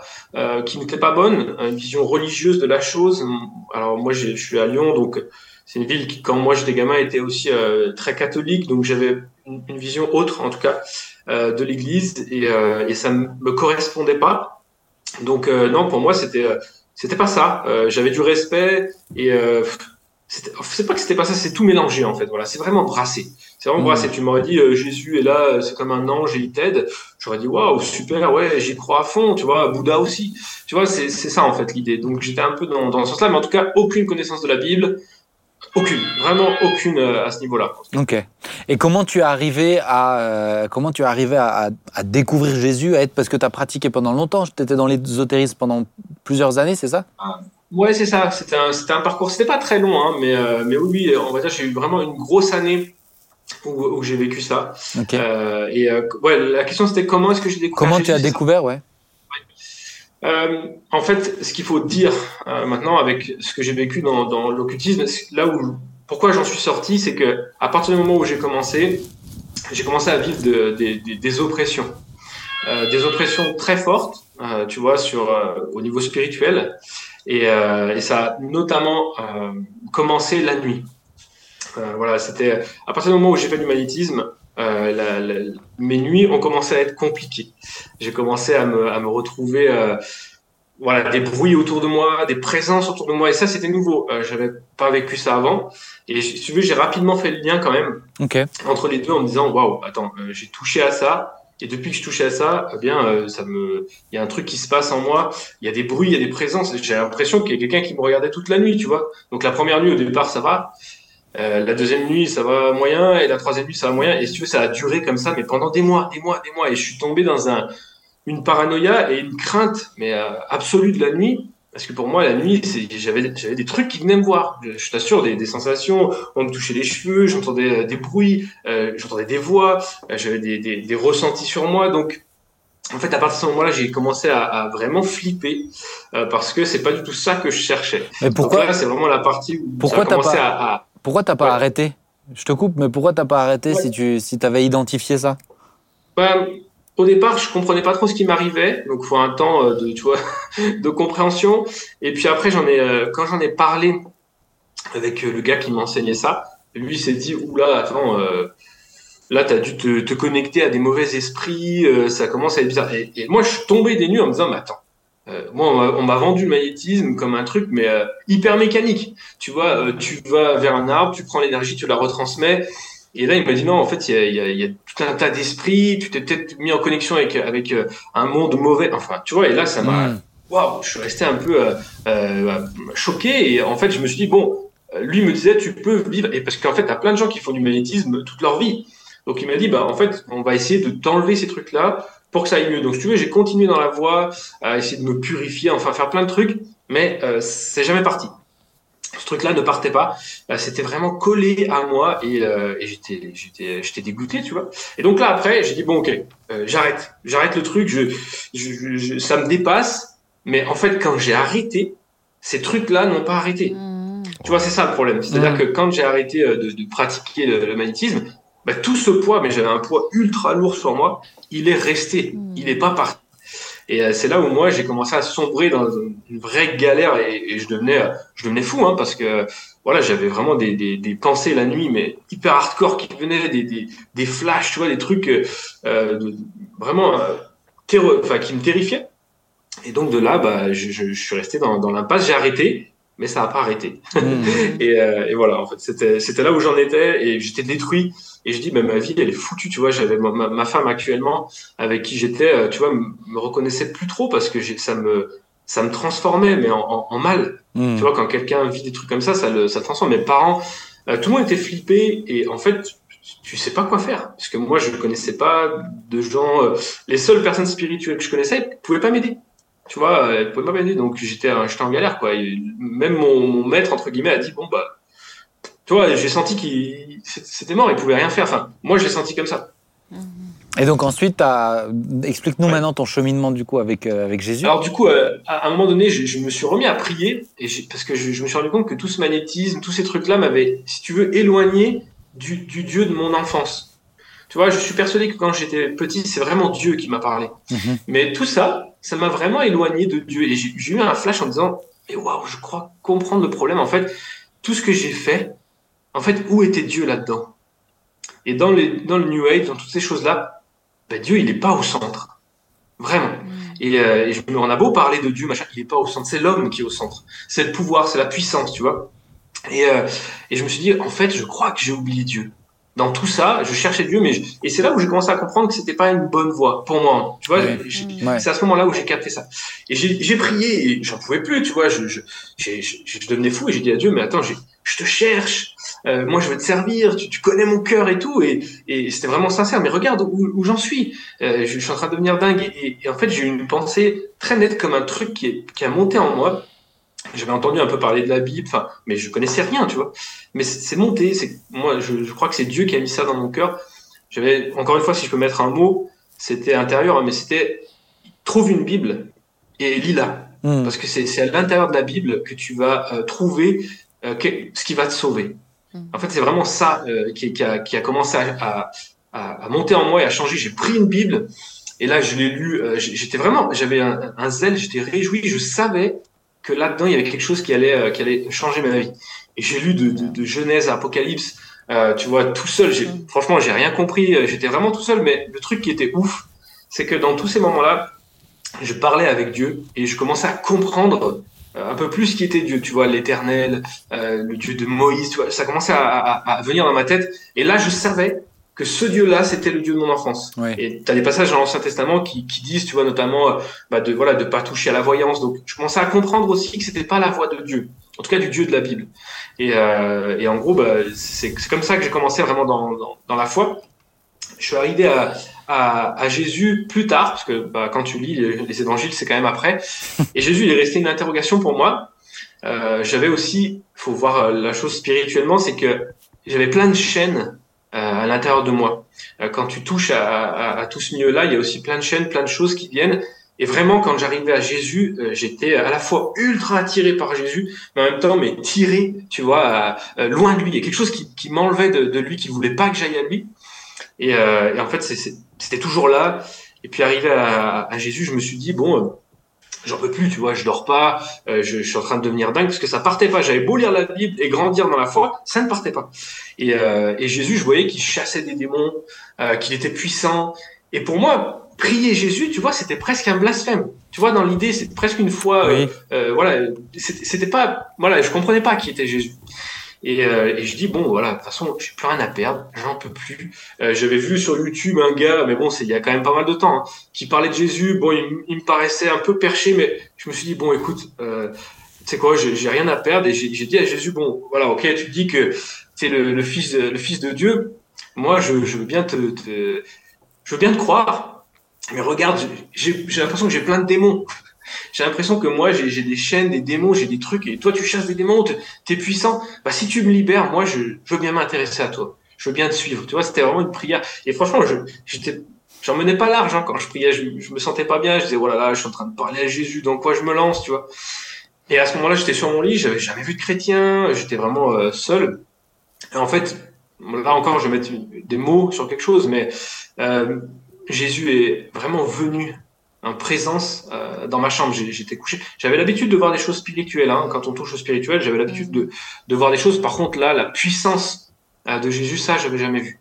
qui n'était pas bonne, une vision religieuse de la chose. Alors moi, je suis à Lyon, donc c'est une ville qui, quand moi j'étais gamin, était aussi euh, très catholique, donc j'avais une, vision autre, en tout cas, euh, de l'Église, et, euh, et ça me correspondait pas. Donc non, pour moi, c'était c'était pas ça. j'avais du respect et c'est pas que c'était pas ça, c'est tout mélangé en fait. Voilà, c'est vraiment brassé. C'est vraiment mmh. brassé. Tu m'aurais dit Jésus est là, c'est comme un ange et il t'aide. J'aurais dit waouh super, ouais, j'y crois à fond. Tu vois, Bouddha aussi. Tu vois, c'est ça en fait l'idée. Donc j'étais un peu dans, dans ce sens-là, mais en tout cas aucune connaissance de la Bible, aucune, vraiment aucune euh, à ce niveau-là. Ok. Et comment tu es arrivé à euh, comment tu es arrivé à, à, découvrir Jésus, à être parce que tu as pratiqué pendant longtemps, tu étais dans l'ésotérisme pendant plusieurs années, c'est ça? Ah, Ouais, c'est ça. C'était un, un parcours. C'était pas très long, hein, mais euh, mais oui, on va dire j'ai eu vraiment une grosse année où, où j'ai vécu ça. Okay. Euh, et ouais, la question c'était comment est-ce que j'ai découvert Comment tu as découvert, ouais? Euh, en fait, ce qu'il faut dire euh, maintenant avec ce que j'ai vécu dans, l'occultisme, là où pourquoi j'en suis sorti, c'est que à partir du moment où j'ai commencé, j'ai commencé à vivre de, de, des oppressions, euh, des oppressions très fortes, tu vois, sur au niveau spirituel, et, et ça a notamment commencé la nuit. voilà, c'était à partir du moment où j'ai fait du magnétisme, euh, la, la, mes nuits ont commencé à être compliquées. J'ai commencé à me, à me retrouver euh, voilà des bruits autour de moi, des présences autour de moi, et ça c'était nouveau. Euh, J'avais pas vécu ça avant, et si tu veux, j'ai rapidement fait le lien quand même okay. entre les deux en me disant waouh, attends, euh, j'ai touché à ça. Et depuis que je touchais à ça, eh bien, euh, ça me, il y a un truc qui se passe en moi. Il y a des bruits, il y a des présences. J'ai l'impression qu'il y a quelqu'un qui me regardait toute la nuit, tu vois. Donc la première nuit, au départ, ça va. Euh, la deuxième nuit, ça va moyen, et la troisième nuit, ça va moyen. Et si tu veux, ça a duré comme ça, mais pendant des mois, des mois, des mois. Et je suis tombé dans un, une paranoïa et une crainte, mais euh, absolue de la nuit. Parce que pour moi, la nuit, j'avais, des trucs qui venaient me voir. Je, t'assure, des, des, sensations. On me touchait les cheveux, j'entendais euh, des bruits, j'entendais des voix, j'avais des, des, des, ressentis sur moi. Donc, en fait, à partir de ce moment-là, j'ai commencé à, à, vraiment flipper parce que c'est pas du tout ça que je cherchais. Mais pourquoi c'est vraiment la partie où pourquoi ça a commencé pas... à, à pourquoi t'as pas arrêté? Je te coupe, mais pourquoi t'as pas arrêté si tu si avais identifié ça? Bah, Au départ, je comprenais pas trop ce qui m'arrivait, donc il faut un temps euh, de, tu vois, de compréhension. Et puis après, j'en ai, euh, quand j'en ai parlé avec euh, le gars qui m'enseignait ça, lui s'est dit oula, attends, euh, là t'as dû te, te, connecter à des mauvais esprits, ça commence à être bizarre. Et, et moi, je suis tombé des nues en me disant, mais attends euh, moi, on m'a vendu le magnétisme comme un truc, mais euh, hyper mécanique. Tu vois, euh, tu vas vers un arbre, tu prends l'énergie, tu la retransmets. Et là, il m'a dit non, en fait, il y a, y, a, y a, tout un tas d'esprits. Tu t'es peut-être mis en connexion avec avec un monde mauvais. Enfin, tu vois. Et là, ça m'a. Mm. Waouh, je suis resté un peu choqué. Et en fait, je me suis dit bon, lui me disait tu peux vivre. Et parce qu'en fait, t'as plein de gens qui font du magnétisme toute leur vie. Donc il m'a dit bah en fait, on va essayer de t'enlever ces trucs là pour que ça aille mieux. Donc, si tu veux, j'ai continué dans la voie à essayer de me purifier, enfin faire plein de trucs, mais euh, c'est jamais parti. Ce truc-là ne partait pas. Euh, C'était vraiment collé à moi et, euh, et j'étais, j'étais, j'étais dégoûté, tu vois. Et donc là, après, j'ai dit bon, ok, euh, j'arrête, j'arrête le truc. Je, je, je, ça me dépasse. Mais en fait, quand j'ai arrêté, ces trucs-là n'ont pas arrêté. Mmh. Tu vois, c'est ça le problème. C'est-à-dire mmh. que quand j'ai arrêté de, de pratiquer le, le magnétisme, bah, tout ce poids, mais j'avais un poids ultra lourd sur moi, il est resté, hmm. il n'est pas parti. Et euh, c'est là où moi j'ai commencé à sombrer dans une vraie galère et, je devenais, je devenais fou, hein, parce que voilà, j'avais vraiment des, des, des, pensées la nuit, mais hyper hardcore qui venaient, des, des, des flashs, tu vois, des trucs euh, vraiment euh, enfin, qui me terrifiaient. Et donc de là, bah, je, je, je suis resté dans, dans l'impasse, j'ai arrêté, mais ça n'a pas arrêté. Mmh. et, euh, et, voilà, en fait, c'était, c'était là où j'en étais et j'étais détruit. Et je dis, mais ma vie, elle est foutue, tu vois. J'avais ma, ma femme actuellement avec qui j'étais, euh, tu vois, me reconnaissait plus trop parce que ça me, ça me transformait, mais en, en, mal. Hmm. Tu vois, quand quelqu'un vit des trucs comme ça, ça le, ça transforme. Mes parents, euh, tout le monde était flippé et en fait, tu sais pas quoi faire. Parce que moi, je ne connaissais pas de gens. Euh, les seules personnes spirituelles que je connaissais pouvaient pas m'aider. Tu vois, elles pouvaient pas m'aider. Donc j'étais, j'étais en galère, quoi. même mon, mon, maître entre guillemets a dit bon bah, tu vois, j'ai senti qu'il c'était mort, il pouvait rien faire. Enfin, moi, je l'ai senti comme ça. Et donc ensuite, explique-nous maintenant ton cheminement du coup avec, euh, avec Jésus. Alors du coup, euh, à un moment donné, je, je, me suis remis à prier et parce que je, je, me suis rendu compte que tout ce magnétisme, tous ces trucs-là m'avaient, si tu veux, éloigné du, du, Dieu de mon enfance. Tu vois, je suis persuadé que quand j'étais petit, c'est vraiment Dieu qui m'a parlé. Mhm. Mais tout ça, ça m'a vraiment éloigné de Dieu. Et j'ai eu un flash en disant, mais waouh, je crois comprendre le problème. En fait, tout ce que j'ai fait, en fait, où était Dieu là-dedans? Et dans, les, dans le New Age, dans toutes ces choses-là, ben Dieu, il n'est pas au centre. Vraiment. Mm. Et, euh, et je, on a beau parler de Dieu, machin, il n'est pas au centre. C'est l'homme qui est au centre. C'est le pouvoir, c'est la puissance, tu vois. Et, euh, et je me suis dit, en fait, je crois que j'ai oublié Dieu. Dans tout ça, je cherchais Dieu, mais et c'est là où j'ai commencé à comprendre que c'était pas une bonne voie pour moi. Tu vois, c'est à ce moment-là où j'ai capté ça. Et j'ai prié, et j'en pouvais plus, tu vois. Je, je, je, je devenais fou et j'ai dit à Dieu, mais attends, je te cherche, euh, moi je veux te servir, tu, tu connais mon cœur et tout, et, et c'était vraiment sincère. Mais regarde où, où j'en suis, euh, je, suis en train de devenir dingue. Et, et en fait, j'ai eu une pensée très nette comme un truc qui, est, qui a monté en moi. J'avais entendu un peu parler de la Bible, enfin, mais je connaissais rien, tu vois. Mais c'est monté. C'est moi, je, je crois que c'est Dieu qui a mis ça dans mon cœur. J'avais encore une fois, si je peux mettre un mot, c'était intérieur, mais c'était trouve une Bible et lis-la. Hmm. Parce que c'est à l'intérieur de la Bible que tu vas euh, trouver euh, ce qui va te sauver. En fait, c'est vraiment ça euh, qui, qui, a, qui, a, commencé à, à, à, monter en moi et à changer. J'ai pris une Bible et là, je l'ai lu. Euh, j'étais vraiment, j'avais un, un, zèle, j'étais réjoui. Je savais que là-dedans, il y avait quelque chose qui allait, euh, qui allait changer ma vie. Et j'ai lu de, de, de, Genèse à Apocalypse, tu vois, tout seul. J'ai, franchement, j'ai rien compris. J'étais vraiment tout seul. Mais le truc qui était ouf, c'est que dans tous ces moments-là, je parlais avec Dieu et je commençais à comprendre un peu plus qui était Dieu, tu vois, l'éternel, euh, le Dieu de Moïse, tu vois, ça commençait à, à, à, venir dans ma tête. Et là, je savais que ce Dieu-là, c'était le Dieu de mon enfance. Et tu as des passages dans l'Ancien Testament qui, qui, disent, tu vois, notamment, euh, bah, de voilà, de pas toucher à la voyance. Donc, je commençais à comprendre aussi que c'était pas la voix de Dieu, en tout cas du Dieu de la Bible. Et, euh, et en gros, bah, c'est comme ça que j'ai commencé vraiment dans, dans, dans la foi. Je suis arrivé à, Jésus plus tard, parce que bah, quand tu lis les, évangiles, c'est quand même après. Et Jésus, il est resté une interrogation pour moi. Euh, j'avais aussi, faut voir la chose spirituellement, c'est que j'avais plein de chaînes euh, à l'intérieur de moi. Euh, quand tu touches à, tout ce milieu-là, il y a aussi plein de chaînes, plein de choses qui viennent. Et vraiment, quand j'arrivais à Jésus, euh, j'étais à la fois ultra attiré par Jésus, mais en même temps, mais tiré, tu vois, loin de lui. Il y a quelque chose qui, m'enlevait de, de, lui, qui voulait pas que j'aille à lui. Et, et en fait, c'était toujours là. Et puis arrivé à, à, Jésus, je me suis dit bon, euh, j'en peux plus, tu vois, je dors pas, euh, je, je, suis en train de devenir dingue parce que ça partait pas. J'avais beau lire la Bible et grandir dans la foi, ça ne partait pas. Et, euh, et Jésus, je voyais qu'il chassait des démons, euh, qu'il était puissant. Et pour moi, prier Jésus, tu vois, c'était presque un blasphème. Tu vois, dans l'idée, c'est presque une foi. Oui. voilà, c'était pas, voilà, je comprenais pas qui était Jésus. Et, euh, et, je dis bon voilà de toute façon j'ai plus rien à perdre j'en peux plus. Euh, j'avais vu sur YouTube un gars mais bon c'est il y a quand même pas mal de temps hein, qui parlait de Jésus. Bon il, me paraissait un peu perché mais je me suis dit bon écoute euh, tu sais quoi j'ai rien à perdre. Et j'ai dit à Jésus bon voilà ok tu dis que tu es le, fils le fils de Dieu. Moi je, je veux bien te, te, je veux bien te croire. Mais regarde j'ai l'impression que j'ai plein de démons j'ai l'impression que moi, j'ai des chaînes, des démons, j'ai des trucs, et toi, tu chasses des démons, t'es puissant. Bah, si tu me libères, moi, je, veux bien m'intéresser à toi. Je veux bien te suivre. Tu vois, c'était vraiment une prière. Et franchement, j'étais, j'en menais pas large, hein, quand je priais. Je, je, me sentais pas bien. Je disais, voilà, là, je suis en train de parler à Jésus, dans quoi je me lance, tu vois. Et à ce moment-là, j'étais sur mon lit, j'avais jamais vu de chrétien, j'étais vraiment euh, seul. Et en fait, là encore, je vais mettre des mots sur quelque chose, mais euh, Jésus est vraiment venu en présence euh, dans ma chambre. J'étais couché. J'avais l'habitude de voir des choses spirituelles. Hein. Quand on touche au spirituel, j'avais l'habitude de, de voir des choses. Par contre, là, la puissance euh, de Jésus, ça, j'avais jamais vu.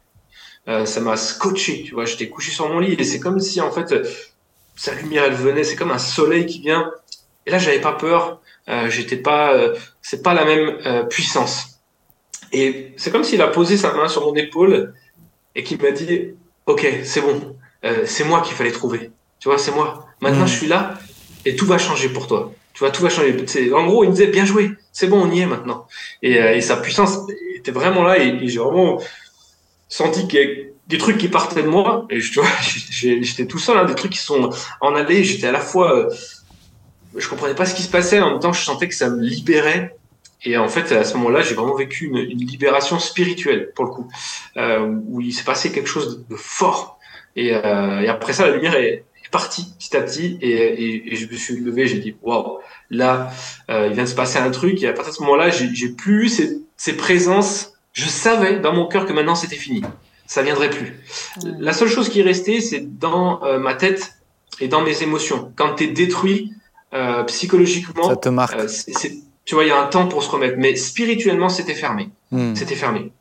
Euh, ça m'a scotché. Tu vois, j'étais couché sur mon lit et c'est comme si en fait sa lumière, elle venait. C'est comme un soleil qui vient. Et là, j'avais pas peur. J'étais pas. c'est pas la même puissance. Et c'est comme s'il a posé sa main sur mon épaule et qu'il m'a dit Ok, c'est bon, c'est moi qu'il fallait trouver. Tu vois, c'est moi. Maintenant, Mm. je suis là et tout va changer pour toi. Tu vois, tout va changer. En gros, il me disait Bien joué, c'est bon, on y est maintenant. Et, euh, et sa puissance était vraiment là et, et j'ai vraiment senti qu'il y a des trucs qui partaient de moi. Et tu vois, j'étais tout seul, hein, des trucs qui sont en allée. J'étais à la fois. euh, je comprenais pas ce qui se passait, en même temps, je sentais que ça me libérait. Et en fait, à ce moment-là, j'ai vraiment vécu une, une libération spirituelle, pour le coup, euh, où il s'est passé quelque chose de, de fort. Et, euh, et après ça, la lumière est, est partie petit à petit, et, et, et je me suis levé, j'ai dit, waouh, là, euh, il vient de se passer un truc. Et à partir de ce moment-là, j'ai plus eu ces, ces présences. Je savais dans mon cœur que maintenant c'était fini, ça viendrait plus. La seule chose qui est restée, c'est dans euh, ma tête et dans mes émotions. Quand tu es détruit euh, psychologiquement, Ça te marque. euh, tu vois, il y a un temps pour se remettre. Mais spirituellement, c'était fermé. Hmm. C'était fermé.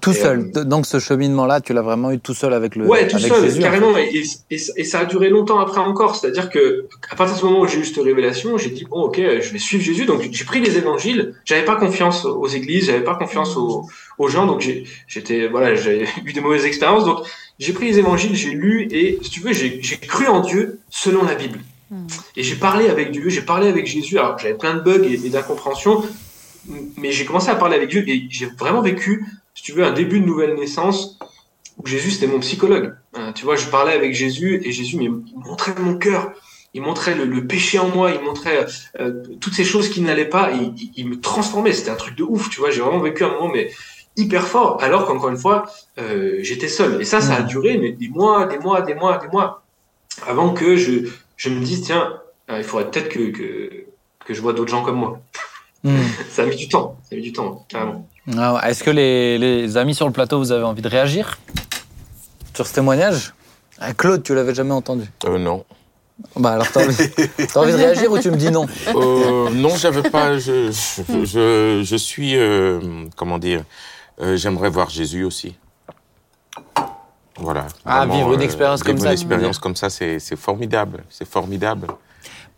Tout et, seul. Donc ce cheminement-là, tu l'as vraiment eu tout seul avec le Ouais, tout avec seul, Jésus, en carrément. Et, et, et ça a duré longtemps après encore. C'est-à-dire que à partir de ce moment où j'ai eu cette révélation, j'ai dit bon, ok, je vais suivre Jésus. Donc j'ai pris les évangiles. J'avais pas confiance aux églises, j'avais pas confiance aux, aux gens. Donc j'ai- j'étais voilà, j'avais eu des mauvaises expériences. Donc j'ai pris les évangiles, j'ai lu et si tu veux, j'ai j'ai cru en Dieu selon la Bible. Mm. Et j'ai parlé avec Dieu, j'ai parlé avec Jésus. Alors j'avais plein de bugs et, et d'incompréhension, mais j'ai commencé à parler avec Dieu et j'ai vraiment vécu, si tu veux, un début de nouvelle naissance où Jésus c'était mon psychologue. Euh, tu vois, je parlais avec Jésus et Jésus il montrait mon cœur, il montrait le, le péché en moi, il montrait euh, toutes ces choses qui n'allaient pas, et il, il me transformait. C'était un truc de ouf, tu vois. J'ai vraiment vécu un moment mais hyper fort, alors qu'encore une fois, euh, j'étais seul. Et ça, ça a duré mais des mois, des mois, des mois, des mois, avant que je, je me dise tiens, il faudrait peut-être que, que que je vois d'autres gens comme moi. Hmm. Ça a mis du temps, ça a mis du temps, carrément. Ah. Est-ce que les, les amis sur le plateau, vous avez envie de réagir sur ce témoignage? Ah, Claude, tu l'avais jamais entendu. Euh, non. Bah alors t'as envie, envie de réagir ou tu me dis non? Euh, non, j'avais pas. Je, je, je, je suis. euh, comment dire euh, J'aimerais voir Jésus aussi. Voilà. Ah, vivre une expérience comme vivre ça, Une expérience comme ça, c'est formidable. C'est formidable.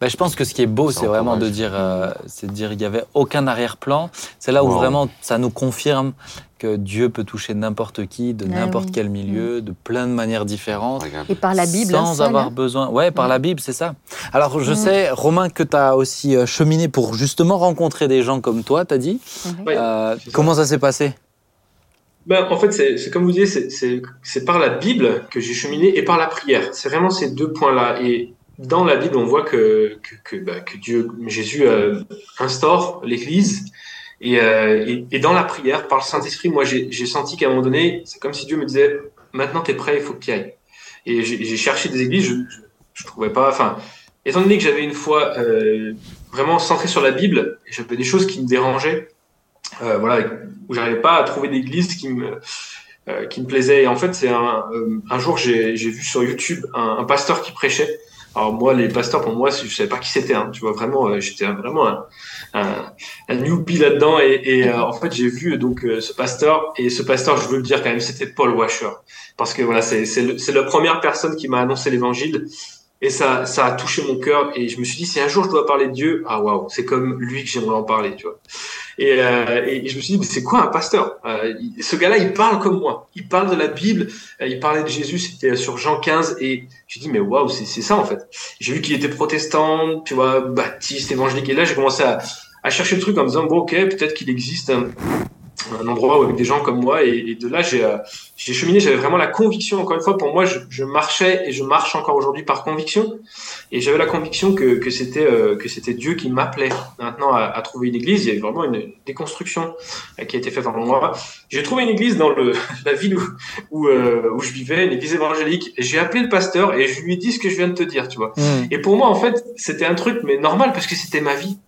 Bah, je pense que ce qui est beau, c'est vraiment de dire, euh, c'est de dire, il y avait aucun arrière-plan. C'est là où Wow. vraiment ça nous confirme que Dieu peut toucher n'importe qui, de Ah n'importe oui. quel milieu, de plein de manières différentes. Et par la Bible, hein, sans avoir hein. besoin. Ouais, par Mm. la Bible, c'est ça. Alors, je Mm. sais, Romain, que tu as aussi euh, cheminé pour justement rencontrer des gens comme toi, t'as dit. Mhm. Ouais, Euh, comment ça s'est passé? Ben, en fait, c'est comme vous disiez, c'est par la Bible que j'ai cheminé et par la prière. C'est vraiment ces deux points-là. Et dans la Bible, on voit que, que, bah, Dieu, Jésus euh, instaure l'Église. Et, euh, et, et dans la prière, par le Saint-Esprit, moi, j'ai senti qu'à un moment donné, c'est comme si Dieu me disait, maintenant tu es prêt, il faut que tu ailles. Et j'ai cherché des églises, je, je trouvais pas... Enfin, étant donné que j'avais une foi euh, vraiment centrée sur la Bible, j'avais des choses qui me dérangeaient, voilà, où j'arrivais pas à trouver d'église qui me qui me plaisait. Et en fait, c'est un, jour j'ai vu sur YouTube un pasteur qui prêchait. Alors moi, les pasteurs, pour moi, je savais pas qui c'était. Hein, tu vois, vraiment, euh, j'étais vraiment un, un, un newbie là-dedans. Et, euh, en fait, j'ai vu donc euh, ce pasteur. Et ce pasteur, je veux le dire quand même, c'était Paul Washer, parce que voilà, c'est la première personne qui m'a annoncé l'évangile. Et ça, ça a touché mon cœur. Et je me suis dit, si un jour je dois parler de Dieu, ah waouh, c'est comme lui que j'aimerais en parler, tu vois. Et, euh, et je me suis dit, mais c'est quoi un pasteur? Euh, Ce gars-là, il parle comme moi. Il parle de la Bible. euh, il parlait de Jésus. C'était sur Jean 15. Et j'ai dit, mais waouh, c'est c'est ça en fait. J'ai vu qu'il était protestant, tu vois, baptiste, évangélique. Et là, j'ai commencé à, à chercher le truc en me disant, bon, ok, peut-être qu'il existe un, un endroit où avec des gens comme moi. Et, et de là, j'ai euh, j'ai cheminé. J'avais vraiment la conviction. Encore une fois, pour moi, je, je marchais et je marche encore aujourd'hui par conviction. Et j'avais la conviction que, que c'était euh, que c'était Dieu qui m'appelait maintenant à, à trouver une église. Il y avait vraiment une déconstruction euh, qui a été faite en moi. J'ai trouvé une église dans le, la ville où où, euh, où je vivais, une église évangélique. J'ai appelé le pasteur et je lui ai dit ce que je viens de te dire, tu vois. Hmm. Et pour moi, en fait, c'était un truc mais normal parce que c'était ma vie.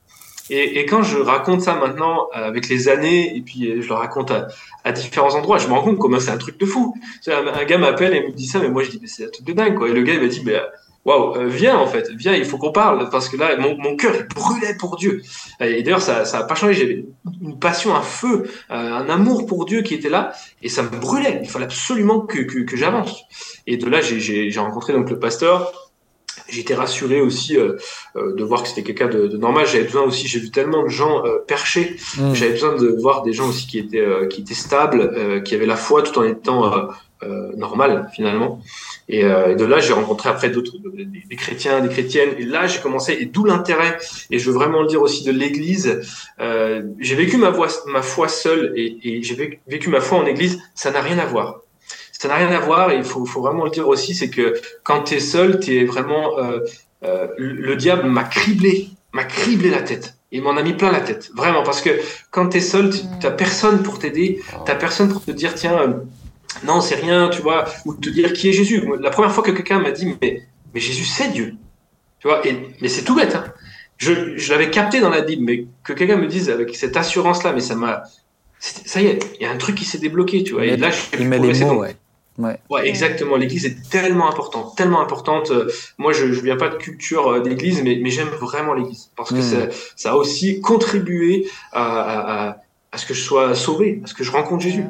Et, quand je raconte ça maintenant euh, avec les années, et puis euh, je le raconte à, différents endroits, je me rends compte comment c'est un truc de fou. Un, gars m'appelle et me dit ça, mais moi je dis mais c'est un truc de dingue quoi. Et le gars il m'a dit mais waouh, euh, viens en fait, viens, il faut qu'on parle parce que là mon, cœur il brûlait pour Dieu. Et d'ailleurs ça ça a pas changé, j'avais une passion, un feu, un amour pour Dieu qui était là et ça me brûlait. Il fallait absolument que que, que j'avance. Et de là j'ai rencontré donc le pasteur J'étais rassuré aussi euh, euh, de voir que c'était quelqu'un de, de, normal. J'avais besoin aussi, j'ai vu tellement de gens euh, perchés. Mmh. J'avais besoin de voir des gens aussi qui étaient euh, qui étaient stables, euh, qui avaient la foi tout en étant normal finalement. Et, de là, j'ai rencontré après d'autres des, des, chrétiens, des chrétiennes. Et là, j'ai commencé. Et d'où l'intérêt. Et je veux vraiment le dire aussi de l'Église. j'ai vécu ma, voix, ma foi seule et, et j'ai vécu ma foi en Église. Ça n'a rien à voir ça n'a rien à voir. Et il faut, faut, vraiment le dire aussi, c'est que quand tu es seul, tu es vraiment euh, euh, le diable m'a criblé, m'a criblé la tête. Il m'en a mis plein la tête, vraiment, parce que quand tu es seul, tu n'as personne pour t'aider, tu personne pour te dire, tiens, euh, non, c'est rien, tu vois, ou te dire qui est Jésus. La première fois que quelqu'un m'a dit, mais, mais Jésus, c'est Dieu. Tu vois, et, mais c'est tout bête. Hein. Je, je l'avais capté dans la Bible, mais que quelqu'un me dise avec cette assurance-là, mais ça m'a. Ça y est, il y a un truc qui s'est débloqué, tu vois. Et là, je il met les mots, ouais. Ouais. ouais. exactement. L'église est tellement importante, tellement importante. Moi, je ne viens pas de culture euh, d'église, mais, mais j'aime vraiment l'église parce que mmh. ça, ça, a aussi contribué à, à, à, ce que je sois sauvé, à ce que je rencontre Jésus.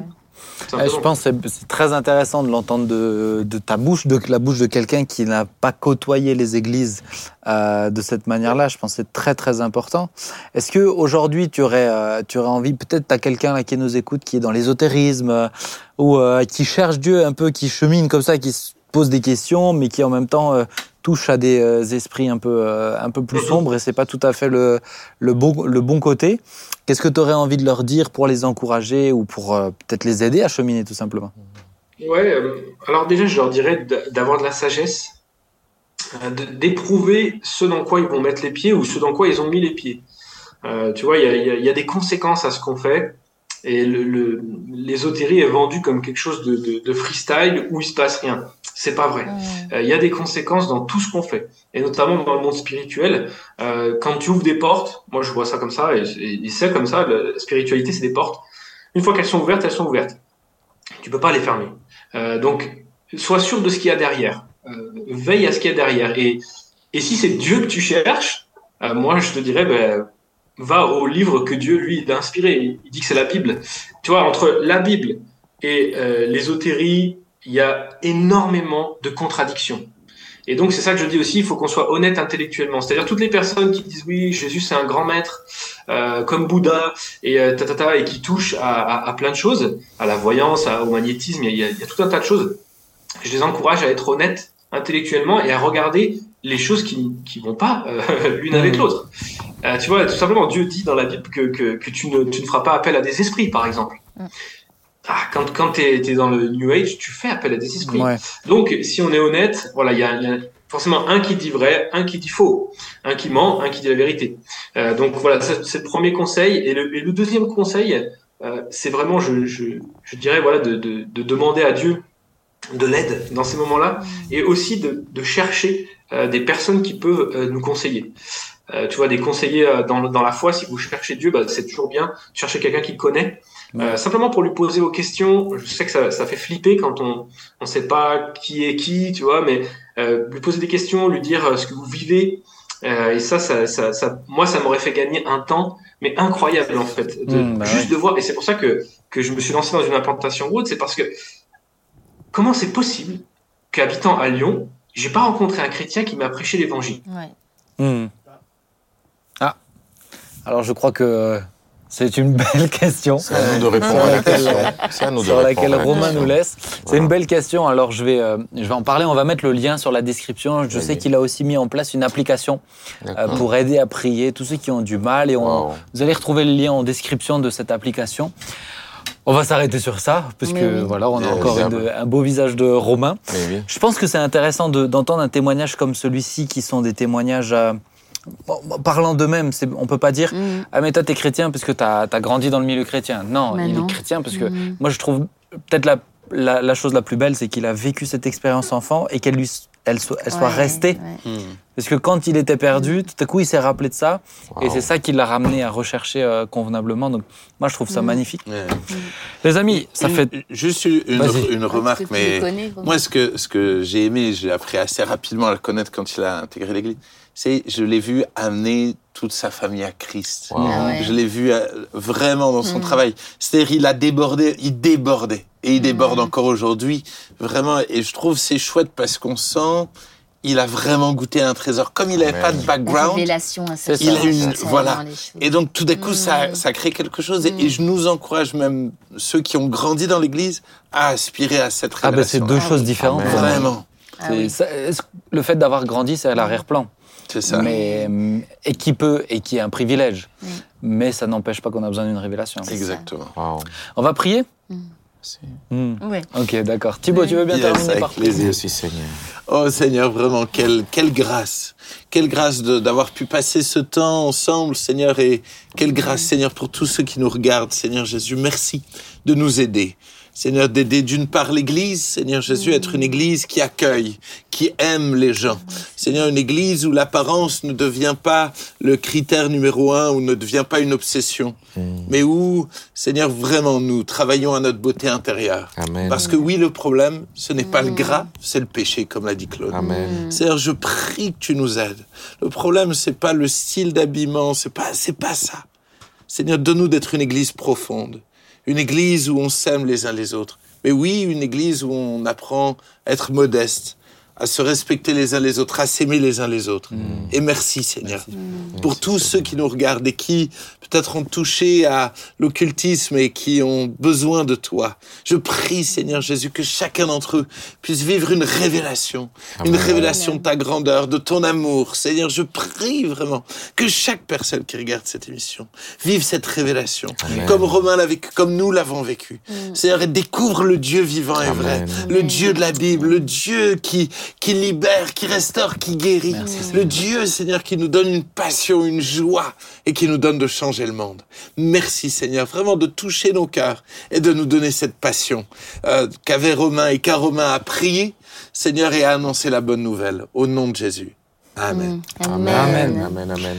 Ouais, je pense que c'est très intéressant de l'entendre de, de, ta bouche, de la bouche de quelqu'un qui n'a pas côtoyé les églises euh, de cette manière-là. Je pense que c'est très très important. Est-ce que aujourd'hui tu aurais, euh, tu aurais envie, peut-être tu as quelqu'un là qui nous écoute, qui est dans l'ésotérisme euh, ou qui cherche Dieu un peu, qui chemine comme ça, qui se pose des questions, mais qui en même temps touche à des esprits un peu, un peu plus sombres et c'est pas tout à fait le, le, bon, le bon côté? Qu'est-ce que tu aurais envie de leur dire pour les encourager ou pour euh, peut-être les aider à cheminer tout simplement? Ouais, euh, alors déjà je leur dirais d'avoir de la sagesse, euh, d'éprouver ce dans quoi ils vont mettre les pieds ou ce dans quoi ils ont mis les pieds. Tu vois, il y a, des conséquences à ce qu'on fait. Et l'ésotérie est vendue comme quelque chose de, freestyle où il se passe rien. C'est pas vrai. Il euh, y a des conséquences dans tout ce qu'on fait, et notamment dans le monde spirituel. Euh, quand tu ouvres des portes, moi je vois ça comme ça, et, et c'est comme ça. La spiritualité, c'est des portes. Une fois qu'elles sont ouvertes, elles sont ouvertes. Tu peux pas les fermer. Euh, donc, sois sûr de ce qu'il y a derrière. Veille à ce qu'il y a derrière. Et, et si c'est Dieu que tu cherches, moi je te dirais, ben, va au livre que Dieu lui a inspiré. Il dit que c'est la Bible. Tu vois, entre la Bible et l'ésotérie, il y a énormément de contradictions. Et donc c'est ça que je dis aussi, il faut qu'on soit honnête intellectuellement. C'est-à-dire toutes les personnes qui disent oui, Jésus c'est un grand maître, euh, comme Bouddha et euh, ta, et qui touchent à, à, à, plein de choses, à la voyance, à, au magnétisme, il y, a, il y, a, tout un tas de choses. Je les encourage à être honnêtes intellectuellement et à regarder les choses qui qui vont pas euh, l'une avec l'autre. Euh, tu vois, tout simplement, Dieu dit dans la Bible que, que, que tu, ne, tu ne feras pas appel à des esprits, par exemple. Ah, quand quand tu es, es, dans le New Age, tu fais appel à des esprits. Ouais. Donc, si on est honnête, voilà, il y a, y a, forcément un qui dit vrai, un qui dit faux, un qui ment, un qui dit la vérité. Euh, donc voilà, c'est le premier conseil. Et le, et le deuxième conseil, euh, c'est vraiment, je, je, je, dirais, voilà, de, de, de demander à Dieu de l'aide dans ces moments-là, et aussi de, de chercher euh, des personnes qui peuvent nous conseiller. Tu vois, des conseillers dans, dans la foi, si vous cherchez Dieu, bah, c'est toujours bien. Chercher quelqu'un qui connaît, euh, simplement pour lui poser vos questions. Je sais que ça, ça fait flipper quand on on sait pas qui est qui, tu vois, mais euh, lui poser des questions, lui dire ce que vous vivez. et ça, ça, ça, ça, moi, ça m'aurait fait gagner un temps, mais incroyable en fait, de, mmh, bah juste ouais. de voir. Et c'est pour ça que que je me suis lancé dans une implantation route, c'est parce que comment c'est possible qu'habitant à Lyon, j'ai pas rencontré un chrétien qui m'a prêché l'évangile? Ouais. Mmh. Ah, alors je crois que c'est une belle question. C'est à nous de répondre à la question. À nous de sur répondre laquelle à la Romain question. nous laisse. C'est Voilà. une belle question. Alors je vais, euh, je vais en parler. On va mettre le lien sur la description. Je Oui, sais qu'il a aussi mis en place une application euh, pour aider à prier tous ceux qui ont du mal. Et on, Wow. vous allez retrouver le lien en description de cette application. On va s'arrêter sur ça, parce que oui. voilà, on a encore une- un beau visage de Romain. Je pense que c'est intéressant de- d'entendre un témoignage comme celui-ci, qui sont des témoignages euh, parlant d'eux-mêmes. On peut pas dire Mmh. ah mais toi t'es chrétien parce que t'as as grandi dans le milieu chrétien. Non, Mais il non. est chrétien parce que Mmh. moi je trouve peut-être la, la, la chose la plus belle, c'est qu'il a vécu cette expérience enfant et qu'elle lui elle soit, elle soit Ouais, restée. ouais. Et Parce que quand il était perdu, tout à coup, il s'est rappelé de ça. Et c'est ça qui l'a ramené à rechercher euh, convenablement. Donc, moi, je trouve ça Mm. magnifique. Ouais. Les amis, ça Une- fait. Juste une, une remarque, mais connais, moi, ce que, ce que j'ai aimé, j'ai appris assez rapidement à le connaître quand il a intégré l'Église, c'est je l'ai vu amener toute sa famille à Christ. Wow. Ah ouais. Je l'ai vu euh, vraiment dans son Mm. travail. C'est-à-dire, il a débordé, il débordait. Et il déborde Mm. encore aujourd'hui. Vraiment. Et je trouve c'est chouette parce qu'on sent, il a vraiment goûté à un trésor. Comme il n'avait pas de La background. révélation à ce. Il a une- voilà. Et donc, tout d'un coup, ça, Mm. ça crée quelque chose. Et, et je nous encourage, même ceux qui ont grandi dans l'Église, à aspirer à cette Ah, ben, c'est révélation. deux Ah choses oui. différentes. Amen. Vraiment. Ah oui. ça- le fait d'avoir grandi, c'est à l'arrière-plan? C'est ça. Mais, hum, et qui peut, et qui est un privilège. Mm. Mais ça n'empêche pas qu'on a besoin d'une révélation. Exactement. Wow. On va prier Merci. Hmm. Ouais. Ok, d'accord. Thibaut, tu veux bien Yes, terminer avec par plaisir. Merci Seigneur. Oh Seigneur, vraiment, quelle, quelle grâce. Quelle grâce d'avoir pu passer ce temps ensemble, Seigneur, et quelle grâce, Seigneur, pour tous ceux qui nous regardent. Seigneur Jésus, merci de nous aider. Seigneur, d'aider d'une part l'Église, Seigneur Jésus, être une Église qui accueille, qui aime les gens. Seigneur, une Église où l'apparence ne devient pas le critère numéro un, ou ne devient pas une obsession, mais où, Seigneur, vraiment, nous travaillons à notre beauté intérieure. Amen. Parce que oui, le problème, ce n'est pas le gras, c'est le péché, comme l'a dit Claude. Amen. Seigneur, je prie que tu nous aides. Le problème, c'est pas le style d'habillement, c'est pas, c'est pas ça. Seigneur, donne-nous d'être une église profonde, une église où on s'aime les uns les autres. Mais oui, une église où on apprend à être modeste, à se respecter les uns les autres, à s'aimer les uns les autres. Et merci, Seigneur, pour tous ceux qui nous regardent et qui peut-être ont touché à l'occultisme et qui ont besoin de toi. Je prie, Seigneur Jésus, que chacun d'entre eux puisse vivre une révélation, une révélation de ta grandeur, de ton amour. Seigneur, je prie vraiment que chaque personne qui regarde cette émission vive cette révélation, Amen. comme Romain l'a vécu, comme nous l'avons vécu. Seigneur, et découvre le Dieu vivant et vrai, Amen. le Dieu de la Bible, le Dieu qui, qui libère, qui restaure, qui guérit. le Dieu, Seigneur, qui nous donne une passion, une joie et qui nous donne de changer le monde. Merci, Seigneur, vraiment de toucher nos cœurs et de nous donner cette passion euh, qu'avait Romain et qu'a Romain à prier, Seigneur, et à annoncer la bonne nouvelle. Au nom de Jésus. Amen. Amen. Amen. Amen.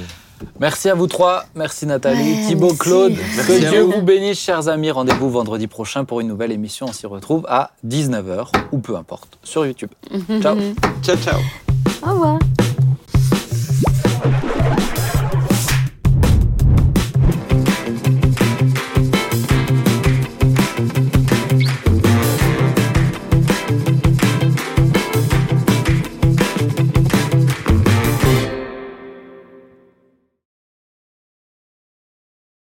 Merci à vous trois. Merci Nathalie, Ouais, Thibaut, merci. Claude. Merci que Dieu vous. vous bénisse, chers amis. Rendez-vous vendredi prochain pour une nouvelle émission. On s'y retrouve à 19h ou peu importe sur YouTube. Ciao. Ciao, ciao. Au revoir.